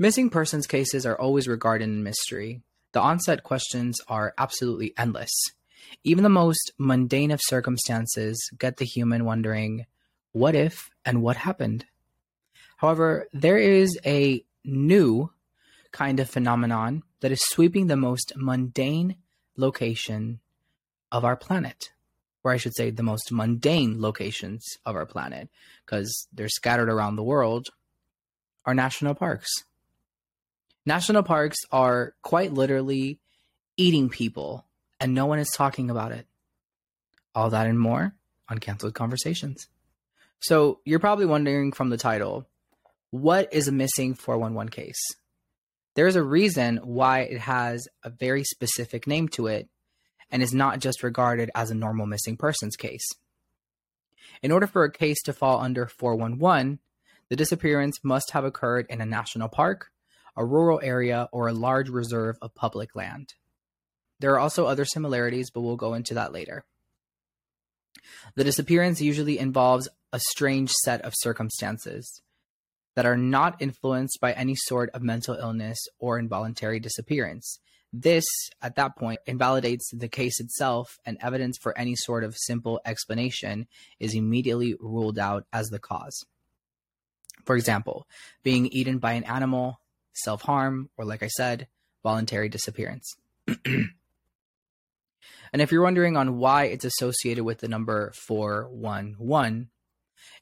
Missing persons cases are always regarded in mystery. The onset questions are absolutely endless. Even the most mundane of circumstances get the human wondering, what if and what happened? However, there is a new kind of phenomenon that is sweeping the most mundane location of our planet. Or I should say, the most mundane locations of our planet, because they're scattered around the world, are national parks. National parks are quite literally eating people, and no one is talking about it. All that and more on Canceled Conversations. So, you're probably wondering from the title, what is a missing 411 case? There's a reason why it has a very specific name to it and is not just regarded as a normal missing persons case. In order for a case to fall under 411, the disappearance must have occurred in a national park, a rural area, or a large reserve of public land. There are also other similarities, but we'll go into that later. The disappearance usually involves a strange set of circumstances that are not influenced by any sort of mental illness or involuntary disappearance. This, at that point, invalidates the case itself, and evidence for any sort of simple explanation is immediately ruled out as the cause. For example, being eaten by an animal, self harm, or like I said, voluntary disappearance. and if you're wondering on why it's associated with the number 411,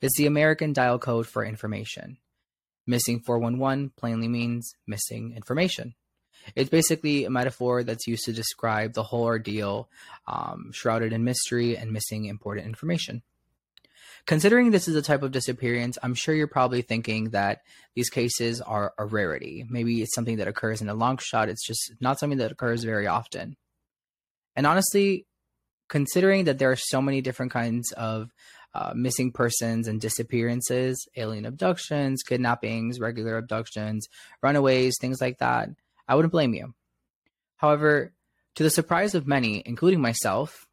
it's the American dial code for information. Missing 411 plainly means missing information. It's basically a metaphor that's used to describe the whole ordeal, um, shrouded in mystery and missing important information. Considering this is a type of disappearance, I'm sure you're probably thinking that these cases are a rarity. Maybe it's something that occurs in a long shot, it's just not something that occurs very often. And honestly, considering that there are so many different kinds of uh, missing persons and disappearances, alien abductions, kidnappings, regular abductions, runaways, things like that, I wouldn't blame you. However, to the surprise of many, including myself,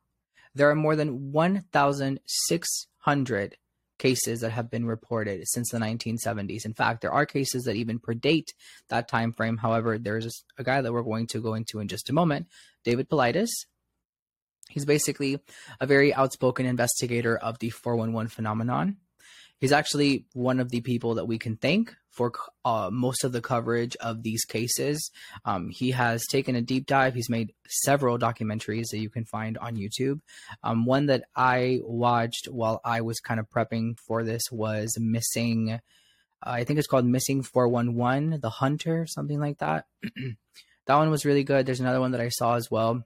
there are more than 1,600 cases that have been reported since the 1970s. In fact, there are cases that even predate that time frame. However, there's a guy that we're going to go into in just a moment, David Paulides. He's basically a very outspoken investigator of the 411 phenomenon. He's actually one of the people that we can thank for uh, most of the coverage of these cases. Um, he has taken a deep dive. He's made several documentaries that you can find on YouTube. Um, one that I watched while I was kind of prepping for this was Missing, uh, I think it's called Missing 411, The Hunter, something like that. that one was really good. There's another one that I saw as well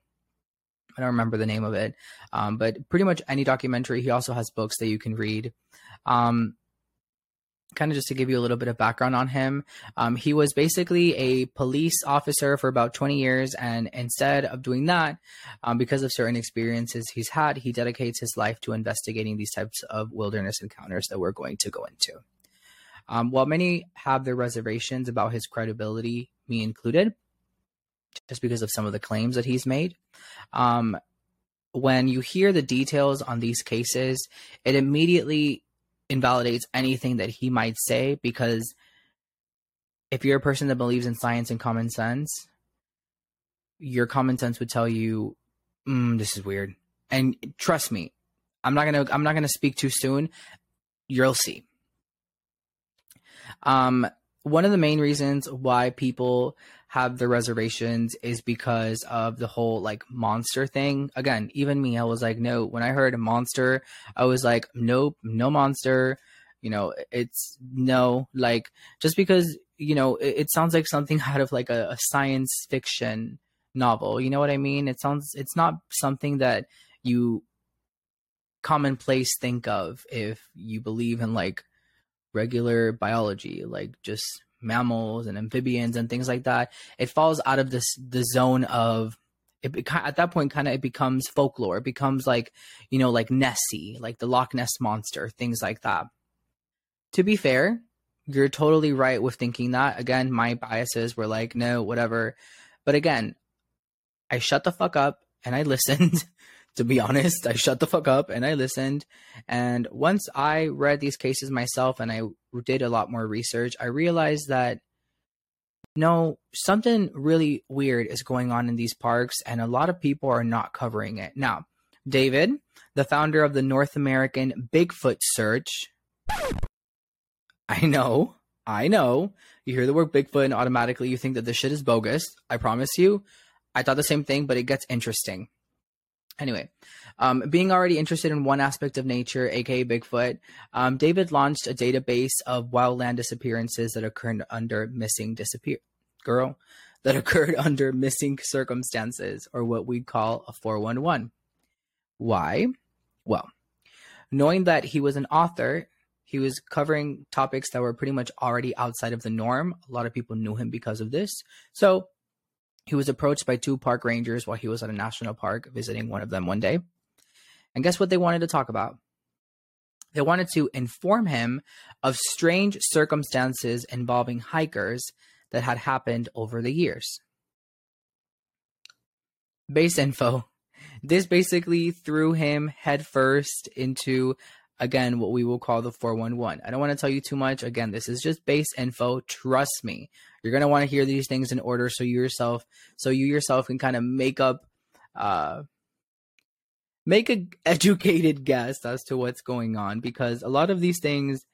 I don't remember the name of it, um, but pretty much any documentary. He also has books that you can read. Um, kind of just to give you a little bit of background on him, um, he was basically a police officer for about 20 years. And instead of doing that, um, because of certain experiences he's had, he dedicates his life to investigating these types of wilderness encounters that we're going to go into. Um, while many have their reservations about his credibility, me included, just because of some of the claims that he's made. Um, when you hear the details on these cases, it immediately invalidates anything that he might say because if you're a person that believes in science and common sense, your common sense would tell you, mm, "This is weird." And trust me, I'm not gonna I'm not gonna speak too soon. You'll see. Um, one of the main reasons why people have the reservations is because of the whole like monster thing. Again, even me, I was like, no. When I heard a monster, I was like, nope, no monster. You know, it's no like just because you know it, it sounds like something out of like a, a science fiction novel. You know what I mean? It sounds it's not something that you commonplace think of if you believe in like regular biology, like just mammals and amphibians and things like that. It falls out of this the zone of it at that point kind of it becomes folklore. It becomes like you know like Nessie, like the Loch Ness monster, things like that. To be fair, you're totally right with thinking that. Again, my biases were like no, whatever. But again, I shut the fuck up and I listened to be honest. I shut the fuck up and I listened. And once I read these cases myself and I did a lot more research, I realized that no, something really weird is going on in these parks, and a lot of people are not covering it. Now, David, the founder of the North American Bigfoot Search, I know, I know. You hear the word Bigfoot and automatically you think that this shit is bogus. I promise you. I thought the same thing, but it gets interesting. Anyway, um, being already interested in one aspect of nature, aka Bigfoot, um, David launched a database of wildland disappearances that occurred under missing disappear girl that occurred under missing circumstances, or what we'd call a 411. Why? Well, knowing that he was an author, he was covering topics that were pretty much already outside of the norm. A lot of people knew him because of this. So he was approached by two park rangers while he was at a national park visiting one of them one day. And guess what they wanted to talk about? They wanted to inform him of strange circumstances involving hikers that had happened over the years. Base info. This basically threw him headfirst into again what we will call the 411 i don't want to tell you too much again this is just base info trust me you're going to want to hear these things in order so you yourself so you yourself can kind of make up uh make a educated guess as to what's going on because a lot of these things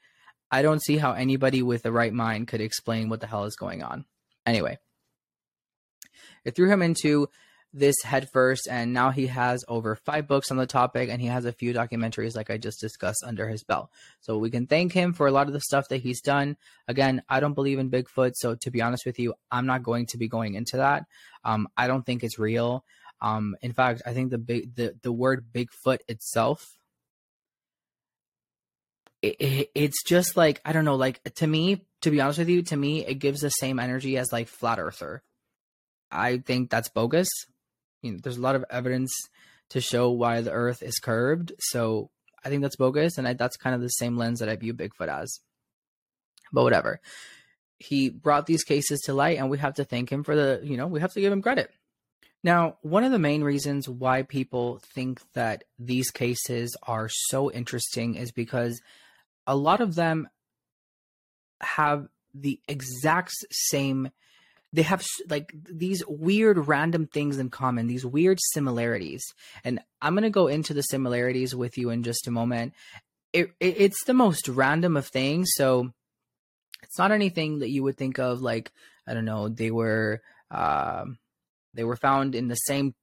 i don't see how anybody with the right mind could explain what the hell is going on. Anyway. It threw him into this headfirst, and now he has over five books on the topic, and he has a few documentaries, like I just discussed, under his belt. So we can thank him for a lot of the stuff that he's done. Again, I don't believe in Bigfoot, so to be honest with you, I'm not going to be going into that. Um, I don't think it's real. Um, in fact, I think the big the the word Bigfoot itself. It, it, it's just like I don't know, like to me, to be honest with you, to me, it gives the same energy as like flat earther. I think that's bogus you know, there's a lot of evidence to show why the Earth is curved. So I think that's bogus, and I, that's kind of the same lens that I view Bigfoot as. But whatever. He brought these cases to light, and we have to thank him for the, you know, we have to give him credit. Now, one of the main reasons why people think that these cases are so interesting is because a lot of them have the exact same they have like these weird random things in common these weird similarities. And i'm going to go into the similarities with you in just a moment. It, it, it's the most random of things so it's not anything that you would think of like i don't know they were uh, they were found in the same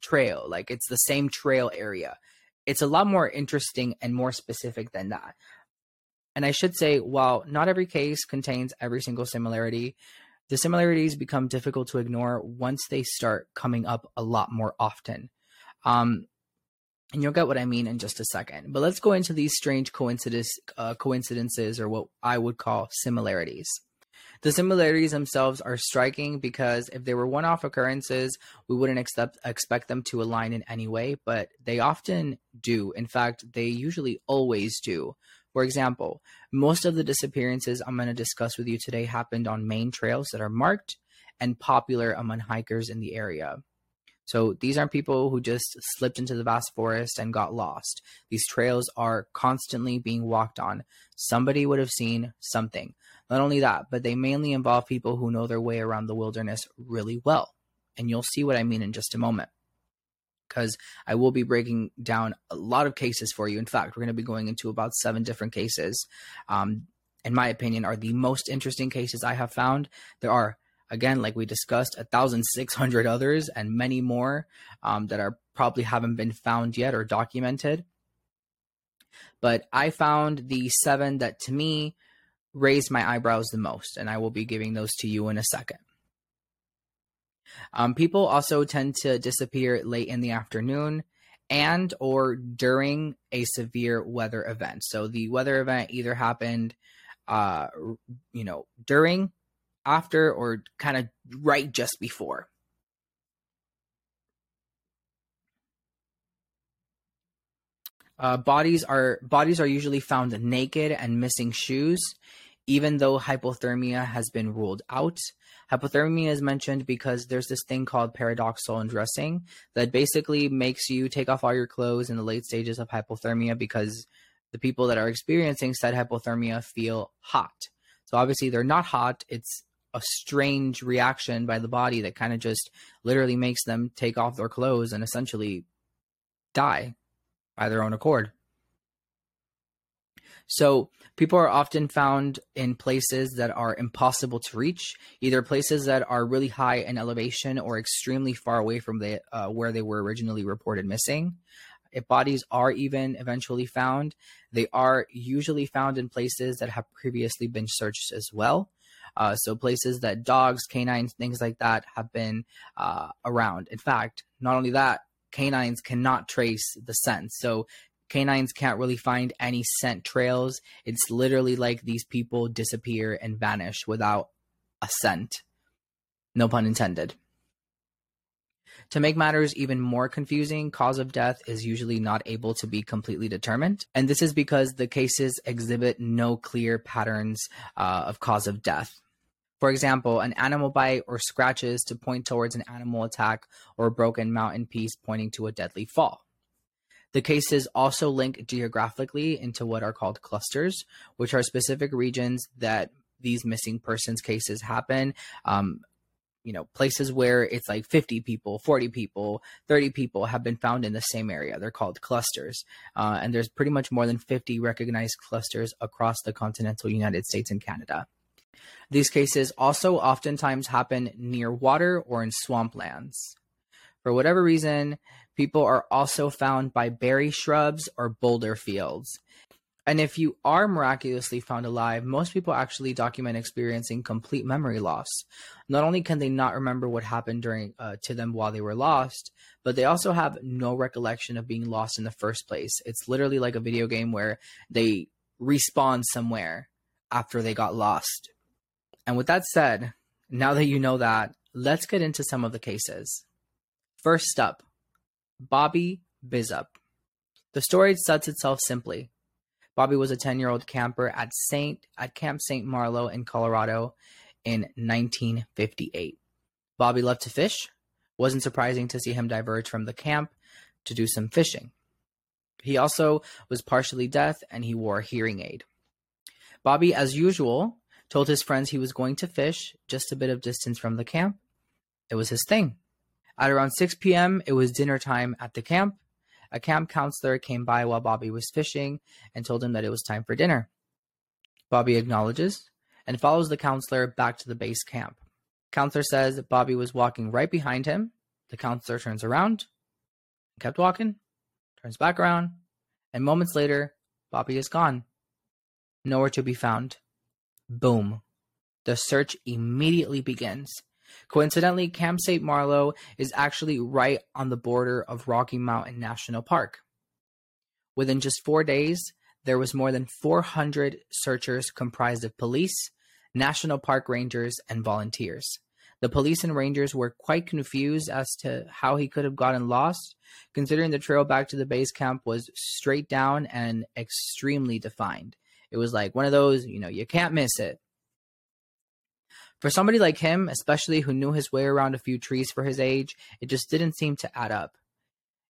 trail like it's the same trail area. It's a lot more interesting and more specific than that. And i should say while not every case contains every single similarity the similarities become difficult to ignore once they start coming up a lot more often. Um, and you'll get what I mean in just a second. But let's go into these strange coincidence, uh, coincidences, or what I would call similarities. The similarities themselves are striking because if they were one off occurrences, we wouldn't expect, expect them to align in any way, but they often do. In fact, they usually always do. For example, most of the disappearances I'm going to discuss with you today happened on main trails that are marked and popular among hikers in the area. So these aren't people who just slipped into the vast forest and got lost. These trails are constantly being walked on. Somebody would have seen something. Not only that, but they mainly involve people who know their way around the wilderness really well. And you'll see what I mean in just a moment because I will be breaking down a lot of cases for you. In fact, we're going to be going into about seven different cases. Um, in my opinion, are the most interesting cases I have found. There are, again, like we discussed, a thousand six hundred others and many more um, that are probably haven't been found yet or documented. But I found the seven that to me raised my eyebrows the most, and I will be giving those to you in a second. Um, people also tend to disappear late in the afternoon and or during a severe weather event. So the weather event either happened uh you know during after or kind of right just before. Uh, bodies are bodies are usually found naked and missing shoes, even though hypothermia has been ruled out. Hypothermia is mentioned because there's this thing called paradoxal undressing that basically makes you take off all your clothes in the late stages of hypothermia because the people that are experiencing said hypothermia feel hot. So obviously they're not hot, it's a strange reaction by the body that kind of just literally makes them take off their clothes and essentially die by their own accord. So, people are often found in places that are impossible to reach, either places that are really high in elevation or extremely far away from the uh, where they were originally reported missing. If bodies are even eventually found, they are usually found in places that have previously been searched as well. Uh, so places that dogs, canines, things like that have been uh, around. In fact, not only that, canines cannot trace the scent. So canines can't really find any scent trails. It's literally like these people disappear and vanish without a scent. No pun intended. To make matters even more confusing, cause of death is usually not able to be completely determined. And this is because the cases exhibit no clear patterns uh, of cause of death. For example, an animal bite or scratches to point towards an animal attack or a broken mountain piece pointing to a deadly fall. The cases also link geographically into what are called clusters, which are specific regions that these missing persons cases happen. Um, you know, places where it's like 50 people, 40 people, 30 people have been found in the same area. They're called clusters. Uh, and there's pretty much more than 50 recognized clusters across the continental United States and Canada. These cases also oftentimes happen near water or in swamplands. For whatever reason, people are also found by berry shrubs or boulder fields. And if you are miraculously found alive, most people actually document experiencing complete memory loss. Not only can they not remember what happened during uh, to them while they were lost, but they also have no recollection of being lost in the first place. It's literally like a video game where they respawn somewhere after they got lost. And with that said, now that you know that, let's get into some of the cases. First up, Bobby Bizup. The story sets itself simply. Bobby was a 10-year-old camper at Saint at Camp St. Malo in Colorado in 1958. Bobby loved to fish. Wasn't surprising to see him diverge from the camp to do some fishing. He also was partially deaf and he wore a hearing aid. Bobby, as usual, told his friends he was going to fish just a bit of distance from the camp. It was his thing. At around 6 p.m., it was dinner time at the camp. A camp counselor came by while Bobby was fishing and told him that it was time for dinner. Bobby acknowledges and follows the counselor back to the base camp. Counselor says Bobby was walking right behind him. The counselor turns around, kept walking, turns back around, and moments later, Bobby is gone. Nowhere to be found. Boom. The search immediately begins. Coincidentally, Camp St. Malo is actually right on the border of Rocky Mountain National Park. Within just four days, there was more than 400 searchers comprised of police, national park rangers, and volunteers. The police and rangers were quite confused as to how he could have gotten lost, considering the trail back to the base camp was straight down and extremely defined. It was like one of those, you know, you can't miss it. For somebody like him, especially who knew his way around a few trees for his age, it just didn't seem to add up.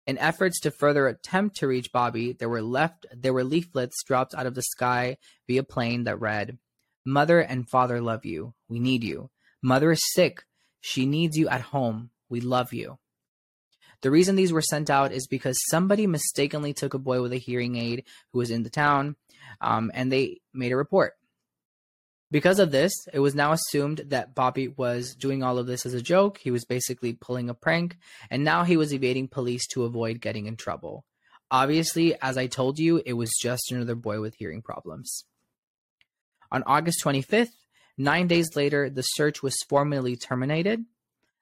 In efforts to further attempt to reach Bobby, there were left there were leaflets dropped out of the sky via plane that read, "Mother and father love you. We need you. Mother is sick. She needs you at home. We love you." The reason these were sent out is because somebody mistakenly took a boy with a hearing aid who was in the town, um, and they made a report. Because of this, it was now assumed that Bobby was doing all of this as a joke. He was basically pulling a prank, and now he was evading police to avoid getting in trouble. Obviously, as I told you, it was just another boy with hearing problems. On August 25th, nine days later, the search was formally terminated,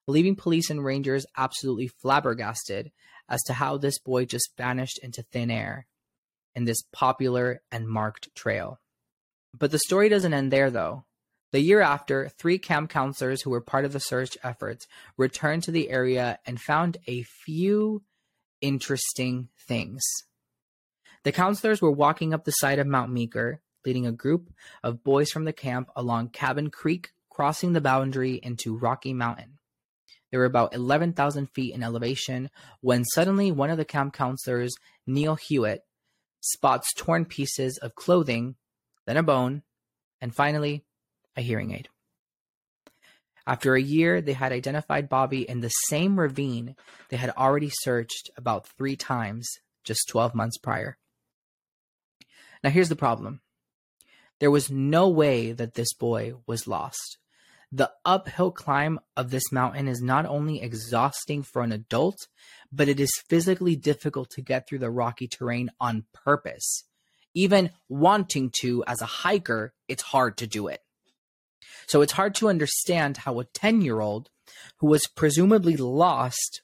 leaving police and rangers absolutely flabbergasted as to how this boy just vanished into thin air in this popular and marked trail. But the story doesn't end there, though. The year after, three camp counselors who were part of the search efforts returned to the area and found a few interesting things. The counselors were walking up the side of Mount Meeker, leading a group of boys from the camp along Cabin Creek, crossing the boundary into Rocky Mountain. They were about 11,000 feet in elevation when suddenly one of the camp counselors, Neil Hewitt, spots torn pieces of clothing then a bone, and finally, a hearing aid. After a year, they had identified Bobby in the same ravine they had already searched about three times just 12 months prior. Now, here's the problem there was no way that this boy was lost. The uphill climb of this mountain is not only exhausting for an adult, but it is physically difficult to get through the rocky terrain on purpose. Even wanting to, as a hiker, it's hard to do it. So it's hard to understand how a 10 year old who was presumably lost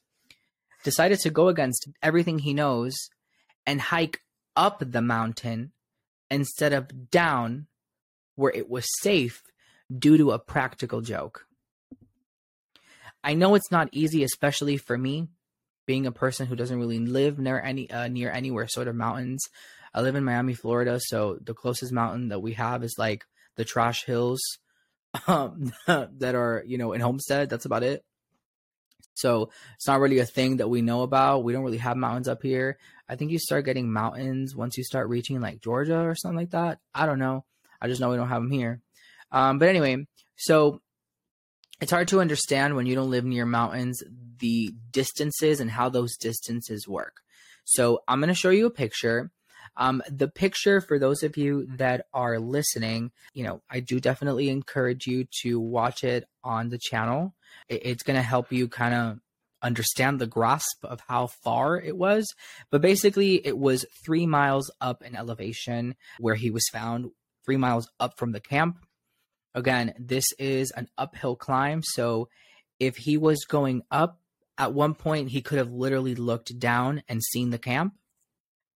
decided to go against everything he knows and hike up the mountain instead of down where it was safe due to a practical joke. I know it's not easy, especially for me, being a person who doesn't really live near any uh, near anywhere sort of mountains. I live in Miami, Florida, so the closest mountain that we have is like the Trash Hills um, that are you know in Homestead. That's about it. So it's not really a thing that we know about. We don't really have mountains up here. I think you start getting mountains once you start reaching like Georgia or something like that. I don't know. I just know we don't have them here. Um, but anyway, so it's hard to understand when you don't live near mountains the distances and how those distances work. So I'm going to show you a picture. Um, the picture, for those of you that are listening, you know, I do definitely encourage you to watch it on the channel. It's going to help you kind of understand the grasp of how far it was. But basically, it was three miles up in elevation where he was found, three miles up from the camp. Again, this is an uphill climb. So if he was going up, at one point he could have literally looked down and seen the camp.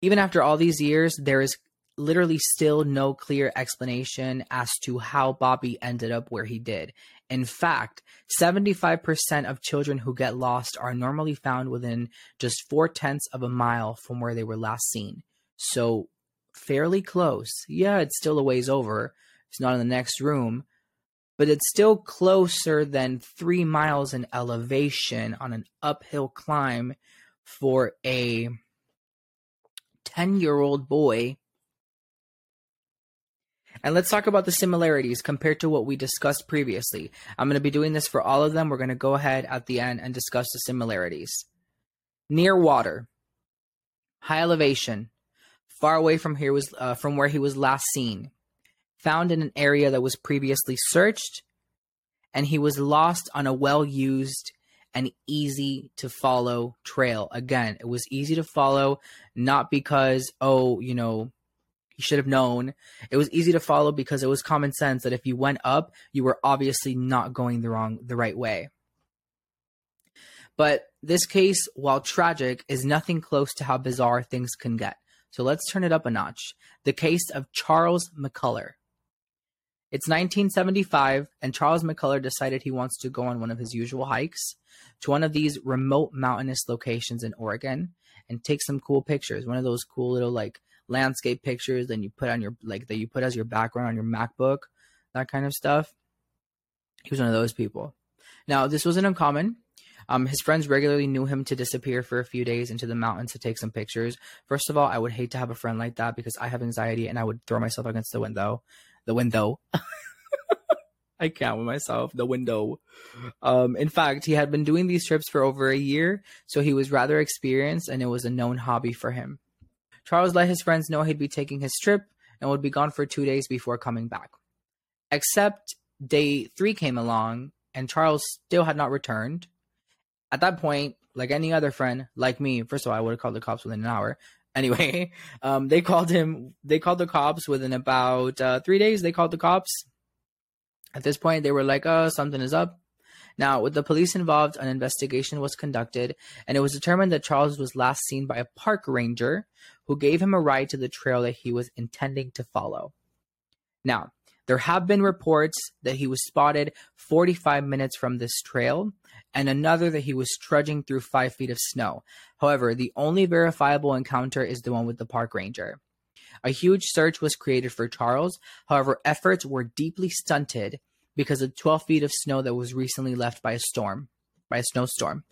Even after all these years, there is literally still no clear explanation as to how Bobby ended up where he did. In fact, 75% of children who get lost are normally found within just four tenths of a mile from where they were last seen. So, fairly close. Yeah, it's still a ways over. It's not in the next room, but it's still closer than three miles in elevation on an uphill climb for a 10 year old boy and let's talk about the similarities compared to what we discussed previously. I'm going to be doing this for all of them. We're going to go ahead at the end and discuss the similarities. Near water, high elevation, far away from here was uh, from where he was last seen. Found in an area that was previously searched, and he was lost on a well-used and easy to follow trail. Again, it was easy to follow, not because oh, you know, you should have known. It was easy to follow because it was common sense that if you went up, you were obviously not going the wrong the right way. But this case, while tragic, is nothing close to how bizarre things can get. So let's turn it up a notch. The case of Charles McCullough. It's 1975, and Charles McCullough decided he wants to go on one of his usual hikes to one of these remote mountainous locations in Oregon and take some cool pictures. One of those cool little like landscape pictures that you put on your like that you put as your background on your MacBook, that kind of stuff. He was one of those people. Now, this wasn't uncommon. Um, his friends regularly knew him to disappear for a few days into the mountains to take some pictures. First of all, I would hate to have a friend like that because I have anxiety and I would throw myself against the window. The window. I can't with myself. The window. Um, in fact, he had been doing these trips for over a year, so he was rather experienced and it was a known hobby for him. Charles let his friends know he'd be taking his trip and would be gone for two days before coming back. Except day three came along and Charles still had not returned. At that point, like any other friend, like me, first of all, I would have called the cops within an hour. Anyway, um, they called him. They called the cops within about uh, three days. They called the cops. At this point, they were like, "Oh, something is up." Now, with the police involved, an investigation was conducted, and it was determined that Charles was last seen by a park ranger who gave him a ride to the trail that he was intending to follow. Now, there have been reports that he was spotted 45 minutes from this trail, and another that he was trudging through five feet of snow. However, the only verifiable encounter is the one with the park ranger. A huge search was created for Charles. However, efforts were deeply stunted because of 12 feet of snow that was recently left by a storm, by a snowstorm.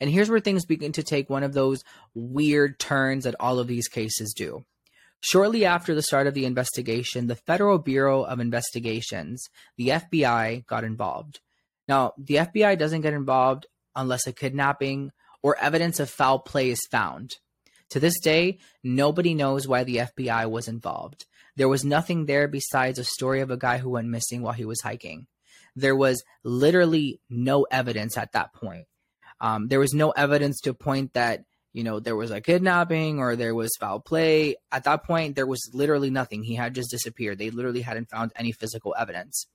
And here's where things begin to take one of those weird turns that all of these cases do. Shortly after the start of the investigation, the Federal Bureau of Investigations, the FBI, got involved. Now, the FBI doesn't get involved unless a kidnapping or evidence of foul play is found. To this day, nobody knows why the FBI was involved. There was nothing there besides a story of a guy who went missing while he was hiking. There was literally no evidence at that point. Um, there was no evidence to point that you know there was a kidnapping or there was foul play. At that point, there was literally nothing. He had just disappeared. They literally hadn't found any physical evidence.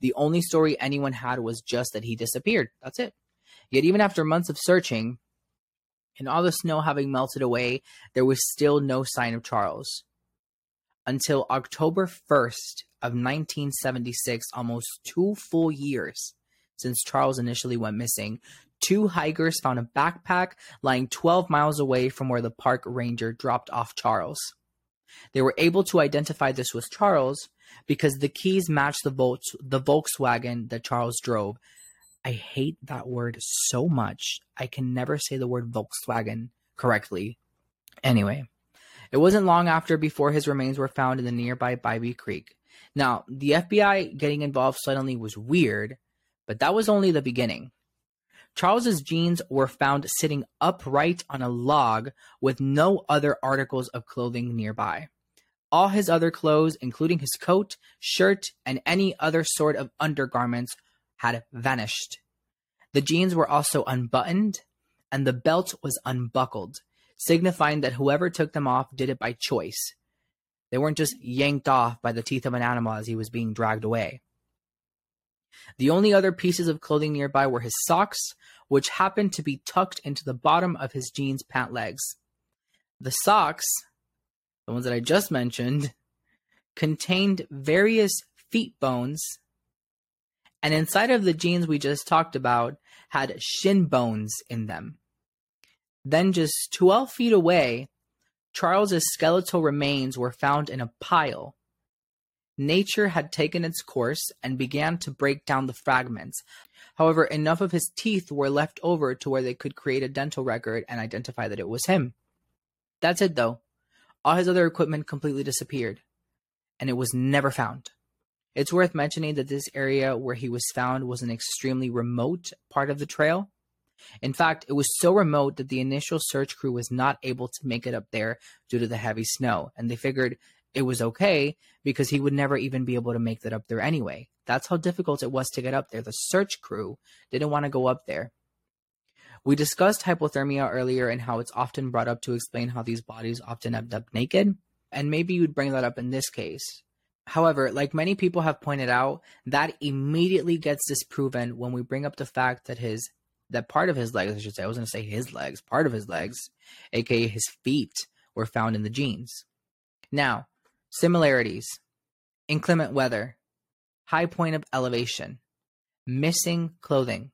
The only story anyone had was just that he disappeared. That's it. Yet, even after months of searching, and all the snow having melted away, there was still no sign of Charles. Until October 1st of 1976, almost two full years since Charles initially went missing, two hikers found a backpack lying 12 miles away from where the park ranger dropped off Charles. They were able to identify this was Charles because the keys matched the, Vol- the Volkswagen that Charles drove, I hate that word so much. I can never say the word Volkswagen correctly. Anyway, it wasn't long after before his remains were found in the nearby Bybee Creek. Now, the FBI getting involved suddenly was weird, but that was only the beginning. Charles's jeans were found sitting upright on a log with no other articles of clothing nearby. All his other clothes, including his coat, shirt, and any other sort of undergarments, had vanished. The jeans were also unbuttoned, and the belt was unbuckled, signifying that whoever took them off did it by choice. They weren't just yanked off by the teeth of an animal as he was being dragged away. The only other pieces of clothing nearby were his socks, which happened to be tucked into the bottom of his jeans pant legs. The socks, the ones that I just mentioned, contained various feet bones and inside of the jeans we just talked about had shin bones in them. Then, just 12 feet away, Charles's skeletal remains were found in a pile. Nature had taken its course and began to break down the fragments. However, enough of his teeth were left over to where they could create a dental record and identify that it was him. That's it, though. All his other equipment completely disappeared, and it was never found. It's worth mentioning that this area where he was found was an extremely remote part of the trail. In fact, it was so remote that the initial search crew was not able to make it up there due to the heavy snow, and they figured it was okay because he would never even be able to make that up there anyway. That's how difficult it was to get up there. The search crew didn't want to go up there. We discussed hypothermia earlier and how it's often brought up to explain how these bodies often end up naked, and maybe you'd bring that up in this case. However, like many people have pointed out, that immediately gets disproven when we bring up the fact that his that part of his legs, I should say, I was going to say his legs, part of his legs, aka his feet, were found in the jeans. Now, similarities: inclement weather, high point of elevation, missing clothing,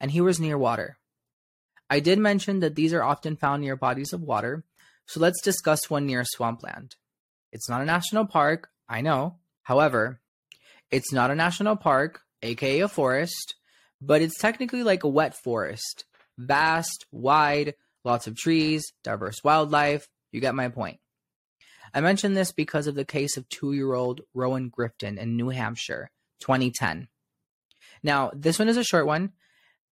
and he was near water. I did mention that these are often found near bodies of water, so let's discuss one near swampland. It's not a national park, I know. However, it's not a national park, aka a forest, but it's technically like a wet forest. Vast, wide, lots of trees, diverse wildlife. You get my point. I mention this because of the case of two year old Rowan Grifton in New Hampshire, 2010. Now, this one is a short one,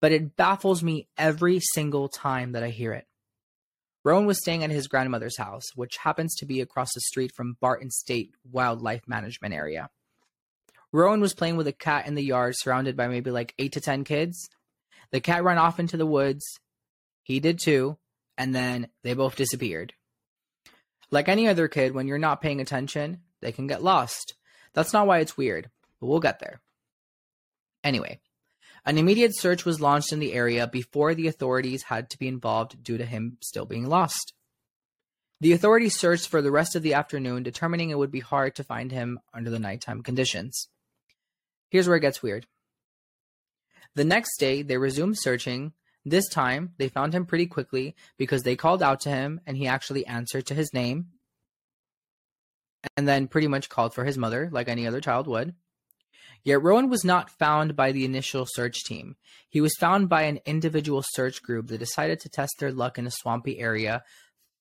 but it baffles me every single time that I hear it. Rowan was staying at his grandmother's house, which happens to be across the street from Barton State Wildlife Management Area. Rowan was playing with a cat in the yard, surrounded by maybe like eight to ten kids. The cat ran off into the woods. He did too, and then they both disappeared. Like any other kid, when you're not paying attention, they can get lost. That's not why it's weird, but we'll get there. Anyway, an immediate search was launched in the area before the authorities had to be involved due to him still being lost. The authorities searched for the rest of the afternoon, determining it would be hard to find him under the nighttime conditions. Here's where it gets weird. The next day, they resumed searching. This time, they found him pretty quickly because they called out to him and he actually answered to his name and then pretty much called for his mother, like any other child would. Yet Rowan was not found by the initial search team. He was found by an individual search group that decided to test their luck in a swampy area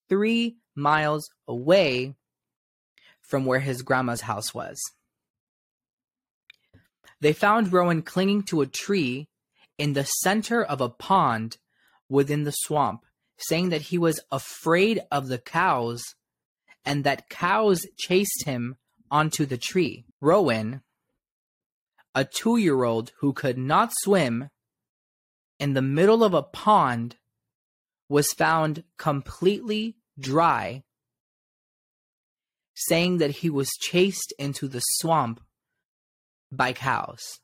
three miles away from where his grandma's house was. They found Rowan clinging to a tree in the center of a pond within the swamp, saying that he was afraid of the cows and that cows chased him onto the tree. Rowan, a two year old who could not swim, in the middle of a pond, was found completely dry, saying that he was chased into the swamp by cows.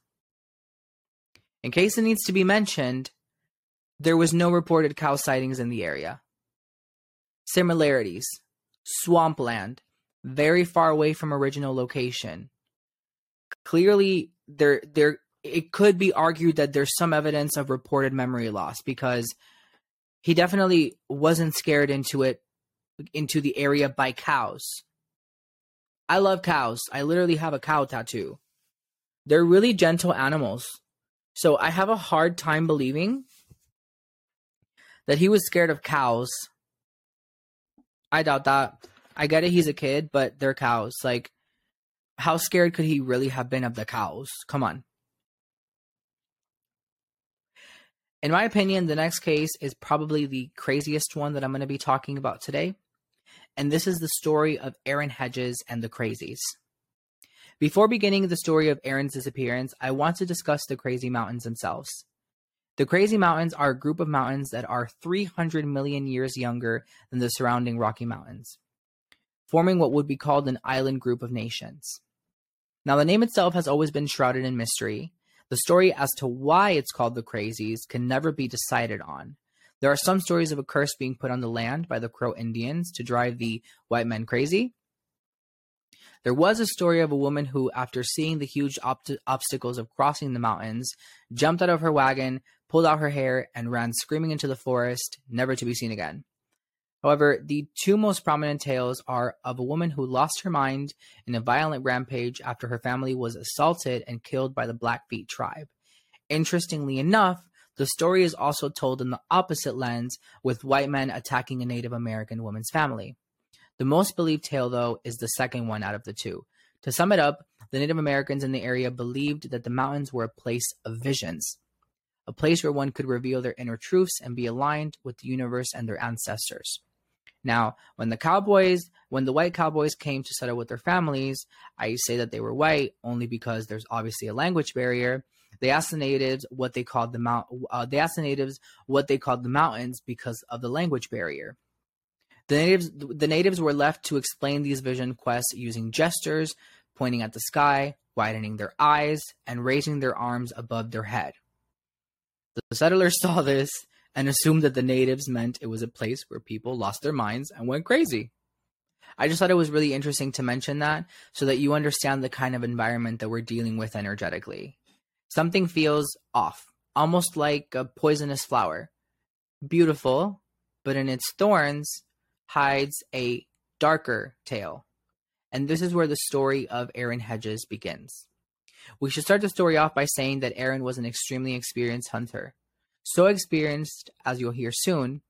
In case it needs to be mentioned, there was no reported cow sightings in the area. Similarities swampland, very far away from original location. Clearly, there there it could be argued that there's some evidence of reported memory loss because he definitely wasn't scared into it into the area by cows. I love cows. I literally have a cow tattoo. They're really gentle animals. So I have a hard time believing that he was scared of cows. I doubt that. I get it, he's a kid, but they're cows. Like, how scared could he really have been of the cows? Come on. In my opinion, the next case is probably the craziest one that I'm going to be talking about today. And this is the story of Aaron Hedges and the Crazies. Before beginning the story of Aaron's disappearance, I want to discuss the Crazy Mountains themselves. The Crazy Mountains are a group of mountains that are 300 million years younger than the surrounding Rocky Mountains, forming what would be called an island group of nations. Now, the name itself has always been shrouded in mystery. The story as to why it's called the Crazies can never be decided on. There are some stories of a curse being put on the land by the Crow Indians to drive the white men crazy, there was a story of a woman who, after seeing the huge op- obstacles of crossing the mountains, jumped out of her wagon, pulled out her hair, and ran screaming into the forest, never to be seen again. However, the two most prominent tales are of a woman who lost her mind in a violent rampage after her family was assaulted and killed by the Blackfeet tribe. Interestingly enough, the story is also told in the opposite lens, with white men attacking a Native American woman's family. The most believed tale, though, is the second one out of the two. To sum it up, the Native Americans in the area believed that the mountains were a place of visions, a place where one could reveal their inner truths and be aligned with the universe and their ancestors. Now, when the cowboys, when the white cowboys came to settle with their families, I say that they were white only because there's obviously a language barrier. They asked the natives what they called the mount. Uh, they asked the natives what they called the mountains because of the language barrier. The natives, the natives were left to explain these vision quests using gestures, pointing at the sky, widening their eyes, and raising their arms above their head. The settlers saw this and assumed that the natives meant it was a place where people lost their minds and went crazy. I just thought it was really interesting to mention that so that you understand the kind of environment that we're dealing with energetically. Something feels off, almost like a poisonous flower. Beautiful, but in its thorns, hides a darker tale. And this is where the story of Aaron Hedges begins. We should start the story off by saying that Aaron was an extremely experienced hunter. So experienced, as you'll hear soon,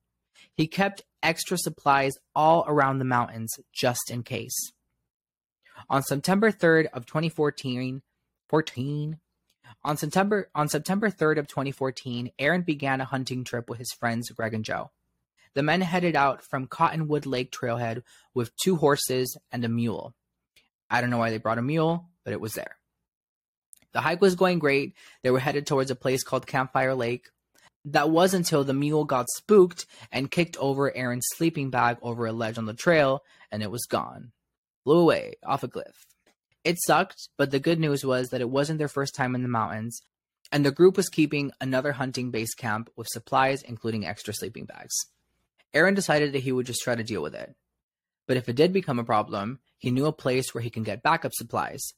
he kept extra supplies all around the mountains just in case. On September 3rd of 2014, 14, on September on September 3rd of 2014, Aaron began a hunting trip with his friends Greg and Joe. The men headed out from Cottonwood Lake trailhead with two horses and a mule. I don't know why they brought a mule, but it was there. The hike was going great. They were headed towards a place called Campfire Lake. That was until the mule got spooked and kicked over Aaron's sleeping bag over a ledge on the trail, and it was gone. Blew away off a cliff. It sucked, but the good news was that it wasn't their first time in the mountains, and the group was keeping another hunting base camp with supplies, including extra sleeping bags. Aaron decided that he would just try to deal with it. But if it did become a problem, he knew a place where he can get backup supplies.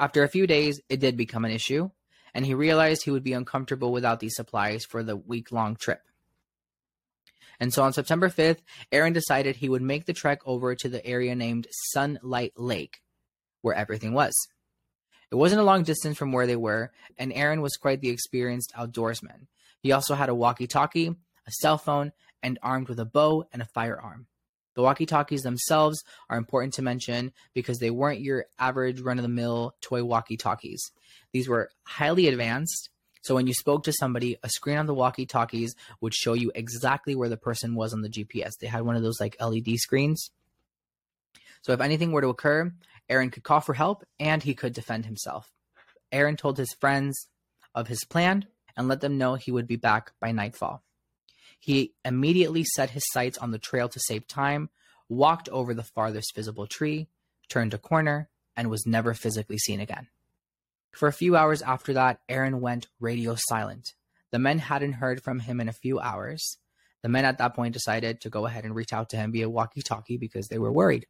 After a few days, it did become an issue, and he realized he would be uncomfortable without these supplies for the week long trip. And so on September 5th, Aaron decided he would make the trek over to the area named Sunlight Lake, where everything was. It wasn't a long distance from where they were, and Aaron was quite the experienced outdoorsman. He also had a walkie talkie, a cell phone, and armed with a bow and a firearm. The walkie talkies themselves are important to mention because they weren't your average run of the mill toy walkie talkies. These were highly advanced. So when you spoke to somebody, a screen on the walkie talkies would show you exactly where the person was on the GPS. They had one of those like LED screens. So if anything were to occur, Aaron could call for help and he could defend himself. Aaron told his friends of his plan and let them know he would be back by nightfall. He immediately set his sights on the trail to save time, walked over the farthest visible tree, turned a corner, and was never physically seen again. For a few hours after that, Aaron went radio silent. The men hadn't heard from him in a few hours. The men at that point decided to go ahead and reach out to him via walkie talkie because they were worried.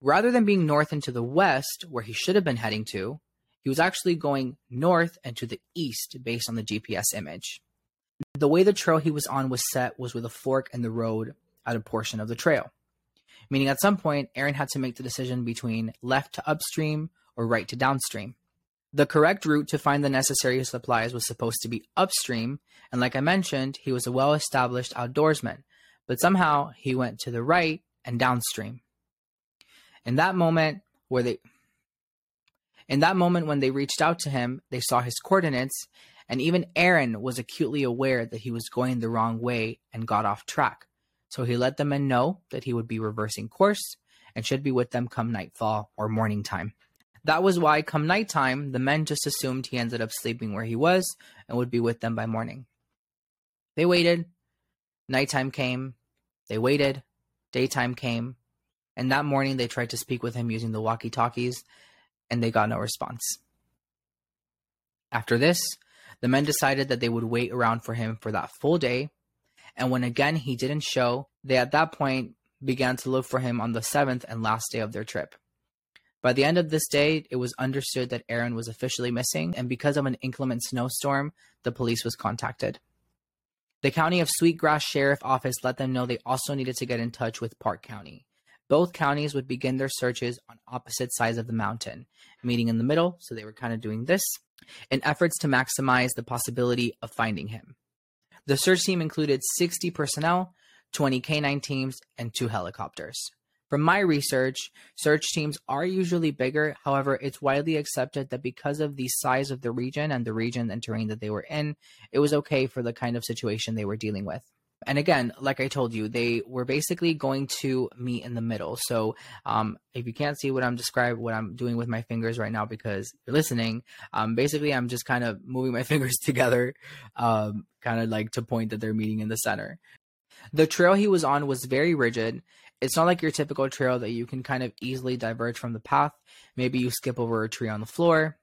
Rather than being north and to the west, where he should have been heading to, he was actually going north and to the east based on the GPS image. The way the trail he was on was set was with a fork in the road at a portion of the trail. Meaning at some point, Aaron had to make the decision between left to upstream or right to downstream. The correct route to find the necessary supplies was supposed to be upstream, and like I mentioned, he was a well established outdoorsman, but somehow he went to the right and downstream. In that moment where they in that moment when they reached out to him, they saw his coordinates and even Aaron was acutely aware that he was going the wrong way and got off track. So he let the men know that he would be reversing course and should be with them come nightfall or morning time. That was why, come nighttime, the men just assumed he ended up sleeping where he was and would be with them by morning. They waited. Nighttime came. They waited. Daytime came. And that morning, they tried to speak with him using the walkie talkies, and they got no response. After this, the men decided that they would wait around for him for that full day, and when again he didn't show, they at that point began to look for him on the seventh and last day of their trip. By the end of this day, it was understood that Aaron was officially missing, and because of an inclement snowstorm, the police was contacted. The County of Sweetgrass Sheriff Office let them know they also needed to get in touch with Park County. Both counties would begin their searches on opposite sides of the mountain, meeting in the middle, so they were kind of doing this, in efforts to maximize the possibility of finding him. The search team included 60 personnel, 20 canine teams, and two helicopters. From my research, search teams are usually bigger. However, it's widely accepted that because of the size of the region and the region and terrain that they were in, it was okay for the kind of situation they were dealing with and again, like I told you, they were basically going to meet in the middle. So, um, if you can't see what I'm describing, what I'm doing with my fingers right now because you're listening, um, basically I'm just kind of moving my fingers together, um, kind of like to point that they're meeting in the center. The trail he was on was very rigid. It's not like your typical trail that you can kind of easily diverge from the path. Maybe you skip over a tree on the floor.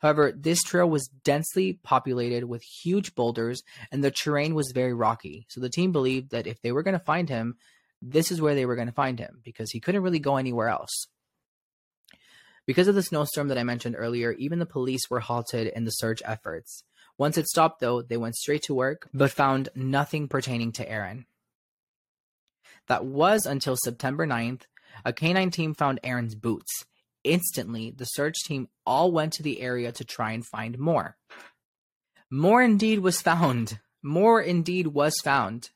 However, this trail was densely populated with huge boulders and the terrain was very rocky. So the team believed that if they were going to find him, this is where they were going to find him because he couldn't really go anywhere else. Because of the snowstorm that I mentioned earlier, even the police were halted in the search efforts. Once it stopped, though, they went straight to work but found nothing pertaining to Aaron. That was until September 9th. A canine team found Aaron's boots Instantly, the search team all went to the area to try and find more. More indeed was found. More indeed was found.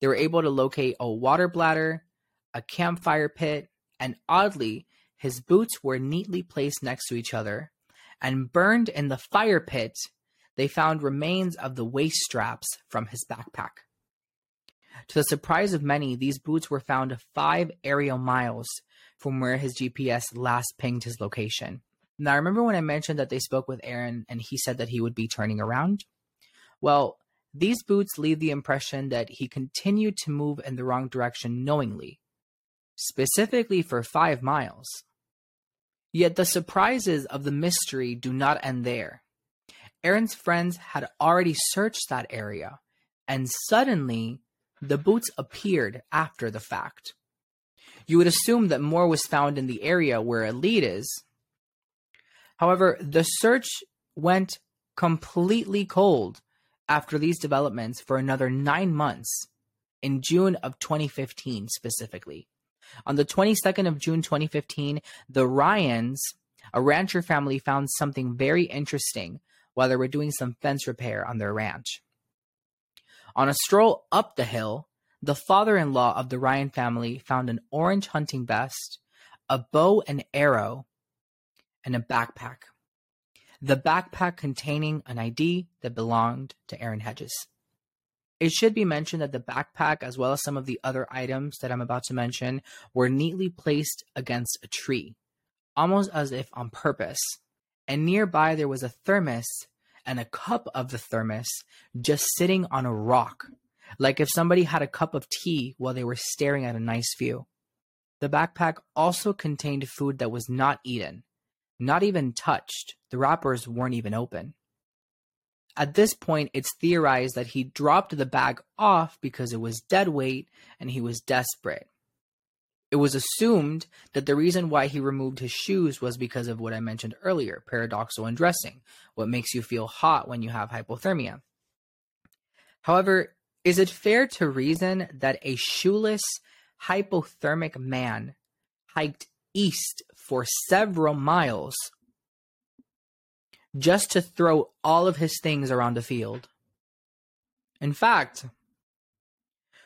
They were able to locate a water bladder, a campfire pit, and oddly, his boots were neatly placed next to each other. And burned in the fire pit, they found remains of the waist straps from his backpack. To the surprise of many, these boots were found five aerial miles from where his GPS last pinged his location. Now, I remember when I mentioned that they spoke with Aaron and he said that he would be turning around? Well, these boots leave the impression that he continued to move in the wrong direction knowingly, specifically for five miles. Yet the surprises of the mystery do not end there. Aaron's friends had already searched that area, and suddenly the boots appeared after the fact. You would assume that more was found in the area where a lead is. However, the search went completely cold after these developments for another nine months in June of 2015 specifically. On the 22nd of June 2015, the Ryans, a rancher family, found something very interesting while they were doing some fence repair on their ranch. On a stroll up the hill, the father in law of the Ryan family found an orange hunting vest, a bow and arrow, and a backpack. The backpack containing an ID that belonged to Aaron Hedges. It should be mentioned that the backpack, as well as some of the other items that I'm about to mention, were neatly placed against a tree, almost as if on purpose. And nearby there was a thermos and a cup of the thermos just sitting on a rock, like if somebody had a cup of tea while they were staring at a nice view. The backpack also contained food that was not eaten, not even touched. The wrappers weren't even open. At this point, it's theorized that he dropped the bag off because it was dead weight and he was desperate. It was assumed that the reason why he removed his shoes was because of what I mentioned earlier paradoxal undressing, what makes you feel hot when you have hypothermia. However, is it fair to reason that a shoeless, hypothermic man hiked east for several miles just to throw all of his things around a field. In fact,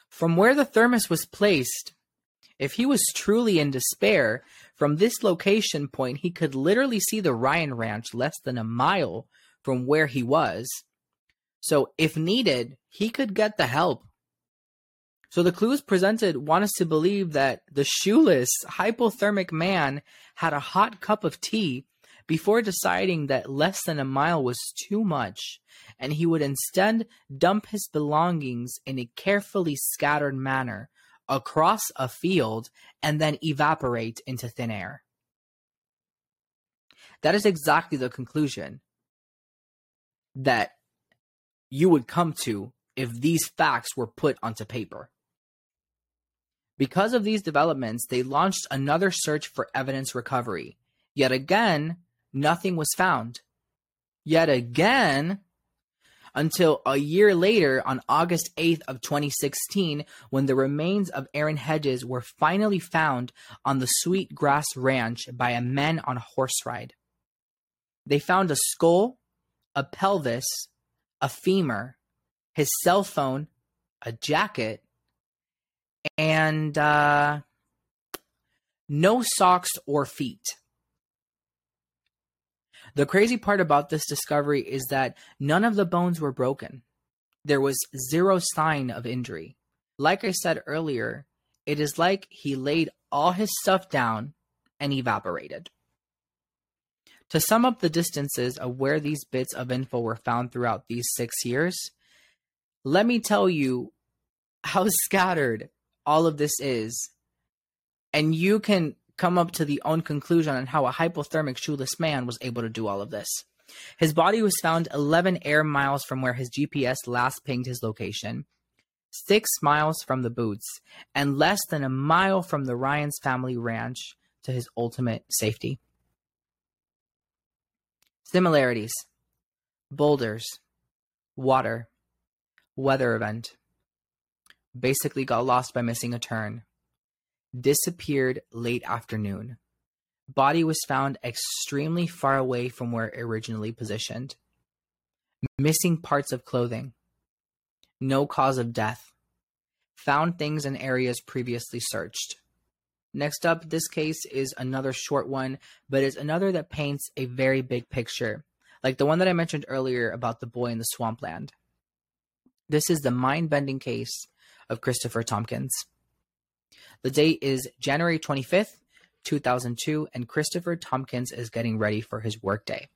from where the thermos was placed, if he was truly in despair, from this location point, he could literally see the Ryan Ranch less than a mile from where he was. So, if needed, he could get the help. So, the clues presented want us to believe that the shoeless, hypothermic man had a hot cup of tea before deciding that less than a mile was too much, and he would instead dump his belongings in a carefully scattered manner across a field and then evaporate into thin air. That is exactly the conclusion that you would come to if these facts were put onto paper. Because of these developments, they launched another search for evidence recovery. Yet again, nothing was found. Yet again, until a year later on August 8th of 2016 when the remains of Aaron Hedges were finally found on the Sweet Grass Ranch by a man on a horse ride. They found a skull, a pelvis, a femur, his cell phone, a jacket, and uh, no socks or feet. The crazy part about this discovery is that none of the bones were broken. There was zero sign of injury. Like I said earlier, it is like he laid all his stuff down and evaporated. To sum up the distances of where these bits of info were found throughout these six years, let me tell you how scattered all of this is. And you can come up to the own conclusion on how a hypothermic shoeless man was able to do all of this. His body was found 11 air miles from where his GPS last pinged his location, six miles from the boots, and less than a mile from the Ryan's family ranch to his ultimate safety. Similarities boulders, water, weather event. Basically got lost by missing a turn disappeared late afternoon. Body was found extremely far away from where originally positioned. Missing parts of clothing. No cause of death. Found things in areas previously searched. Next up, this case is another short one, but it's another that paints a very big picture, like the one that I mentioned earlier about the boy in the swampland. This is the mind bending case of Christopher Tompkins. The date is January 25th, 2002, and Christopher Tompkins is getting ready for his workday.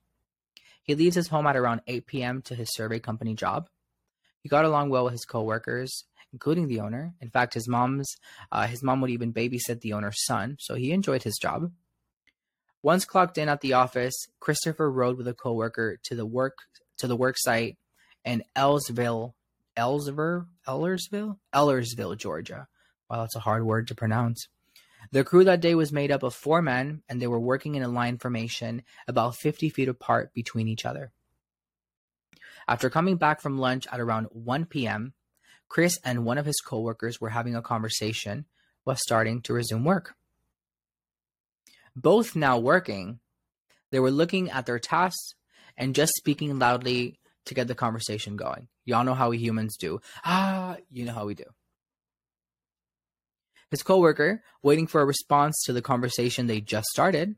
He leaves his home at around 8 p.m. to his survey company job. He got along well with his coworkers, including the owner. In fact, his mom's uh, his mom would even babysit the owner's son, so he enjoyed his job. Once clocked in at the office, Christopher rode with a coworker to the work to the work site in Ellsville, Ellsver, Ellersville, Ellersville, Georgia. Wow, that's a hard word to pronounce. The crew that day was made up of four men, and they were working in a line formation about 50 feet apart between each other. After coming back from lunch at around 1 p.m., Chris and one of his coworkers were having a conversation while starting to resume work. Both now working, they were looking at their tasks and just speaking loudly to get the conversation going. Y'all know how we humans do. Ah, you know how we do. His coworker, waiting for a response to the conversation they just started,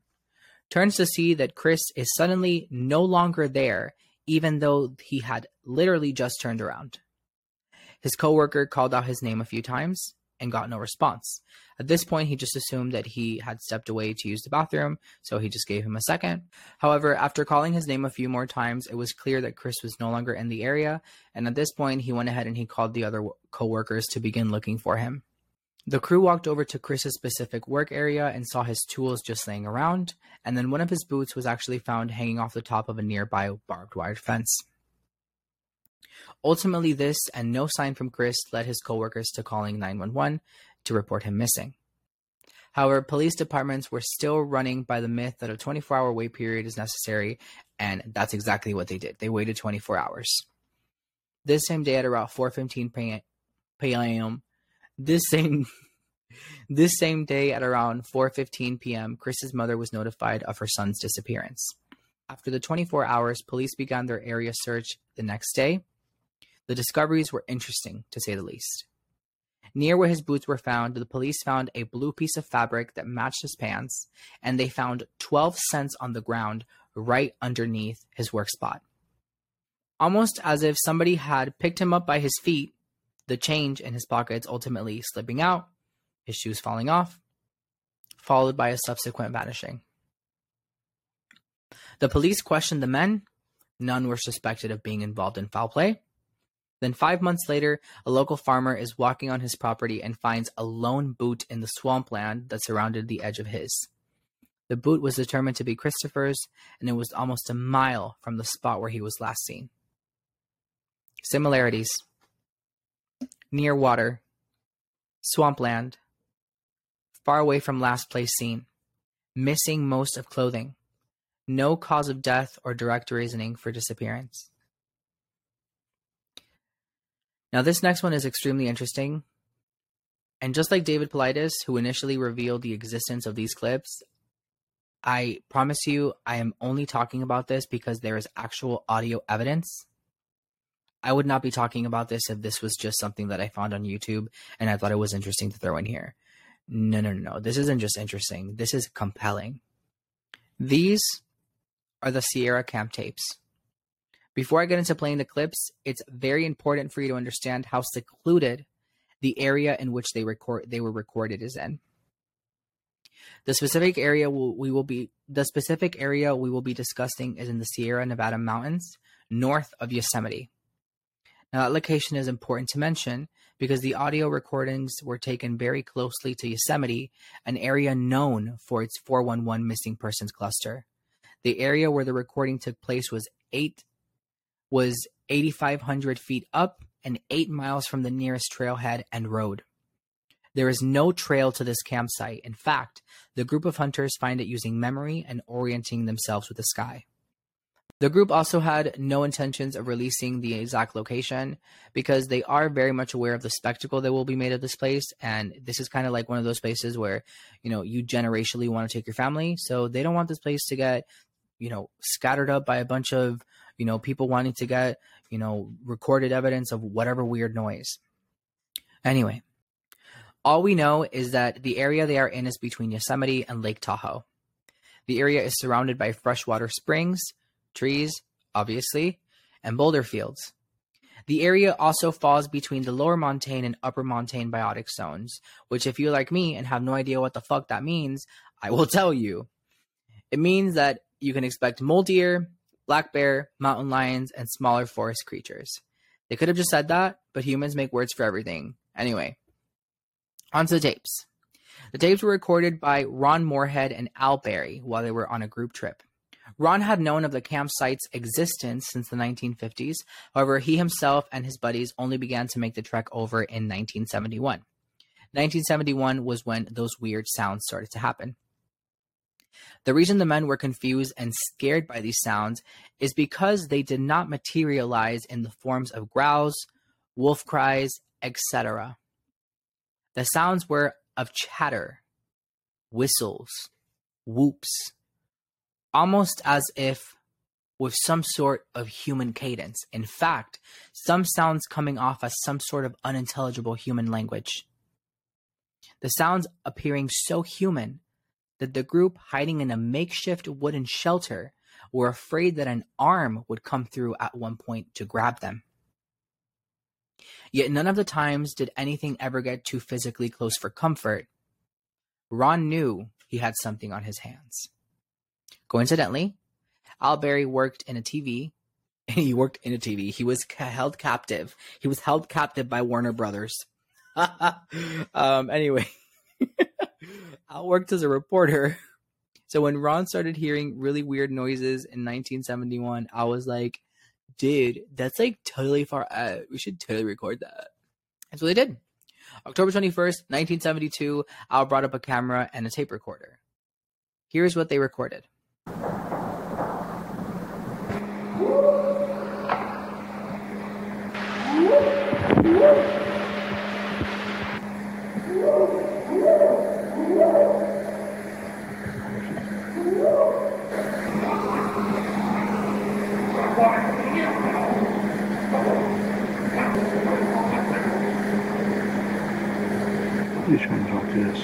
turns to see that Chris is suddenly no longer there, even though he had literally just turned around. His coworker called out his name a few times and got no response. At this point, he just assumed that he had stepped away to use the bathroom, so he just gave him a second. However, after calling his name a few more times, it was clear that Chris was no longer in the area, and at this point, he went ahead and he called the other coworkers to begin looking for him. The crew walked over to Chris's specific work area and saw his tools just laying around, and then one of his boots was actually found hanging off the top of a nearby barbed wire fence. Ultimately, this and no sign from Chris led his coworkers to calling 911 to report him missing. However, police departments were still running by the myth that a 24 hour wait period is necessary, and that's exactly what they did. They waited 24 hours. This same day at around 4:15 p.m., this same this same day at around 4:15 p.m., Chris's mother was notified of her son's disappearance. After the 24 hours, police began their area search the next day. The discoveries were interesting, to say the least. Near where his boots were found, the police found a blue piece of fabric that matched his pants, and they found 12 cents on the ground right underneath his work spot. Almost as if somebody had picked him up by his feet the change in his pockets ultimately slipping out, his shoes falling off, followed by a subsequent vanishing. The police questioned the men. None were suspected of being involved in foul play. Then, five months later, a local farmer is walking on his property and finds a lone boot in the swampland that surrounded the edge of his. The boot was determined to be Christopher's, and it was almost a mile from the spot where he was last seen. Similarities near water, swampland, far away from last place seen, missing most of clothing, no cause of death or direct reasoning for disappearance. Now, this next one is extremely interesting. And just like David Paulides, who initially revealed the existence of these clips, I promise you, I am only talking about this because there is actual audio evidence I would not be talking about this if this was just something that I found on YouTube and I thought it was interesting to throw in here. No, no, no, no. This isn't just interesting. This is compelling. These are the Sierra Camp tapes. Before I get into playing the clips, it's very important for you to understand how secluded the area in which they record they were recorded is in. The specific area we will be the specific area we will be discussing is in the Sierra Nevada mountains north of Yosemite. Now, that location is important to mention because the audio recordings were taken very closely to Yosemite, an area known for its 411 missing persons cluster. The area where the recording took place was eight was 8,500 feet up and eight miles from the nearest trailhead and road. There is no trail to this campsite. In fact, the group of hunters find it using memory and orienting themselves with the sky. The group also had no intentions of releasing the exact location because they are very much aware of the spectacle that will be made of this place. And this is kind of like one of those places where, you know, you generationally want to take your family. So they don't want this place to get, you know, scattered up by a bunch of, you know, people wanting to get, you know, recorded evidence of whatever weird noise. Anyway, all we know is that the area they are in is between Yosemite and Lake Tahoe. The area is surrounded by freshwater springs trees, obviously, and boulder fields. The area also falls between the lower montane and upper montane biotic zones, which, if you're like me and have no idea what the fuck that means, I will tell you. It means that you can expect mule deer, black bear, mountain lions, and smaller forest creatures. They could have just said that, but humans make words for everything. Anyway, on to the tapes. The tapes were recorded by Ron Morehead and Al Berry while they were on a group trip. Ron had known of the campsite's existence since the 1950s. However, he himself and his buddies only began to make the trek over in 1971. 1971 was when those weird sounds started to happen. The reason the men were confused and scared by these sounds is because they did not materialize in the forms of growls, wolf cries, etc. The sounds were of chatter, whistles, whoops, almost as if with some sort of human cadence. In fact, some sounds coming off as some sort of unintelligible human language. the sounds appearing so human that the group hiding in a makeshift wooden shelter were afraid that an arm would come through at one point to grab them. Yet none of the times did anything ever get too physically close for comfort. Ron knew he had something on his hands. Coincidentally, Al Berry worked in a TV. He worked in a TV. He was held captive. He was held captive by Warner Brothers. um, anyway, Al worked as a reporter. So when Ron started hearing really weird noises in 1971, I was like, dude, that's like totally far out. We should totally record that. And so they did. October 21st, 1972, Al brought up a camera and a tape recorder. Here's what they recorded. Oh! You trying to talk to this?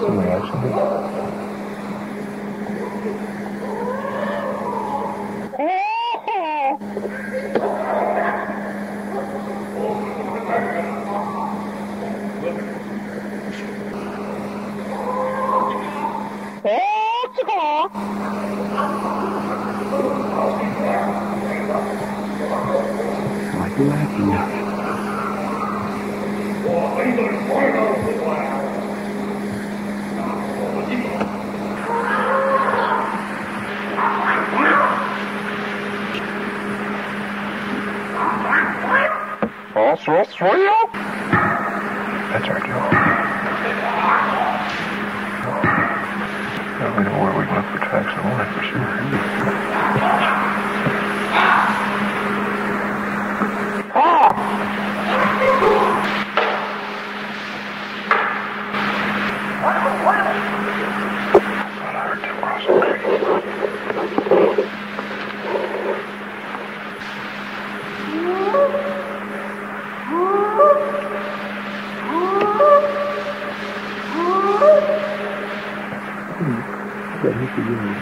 Somebody else. Laughing at it. That's our job. Now we know where we look for tracks of life for sure. But he could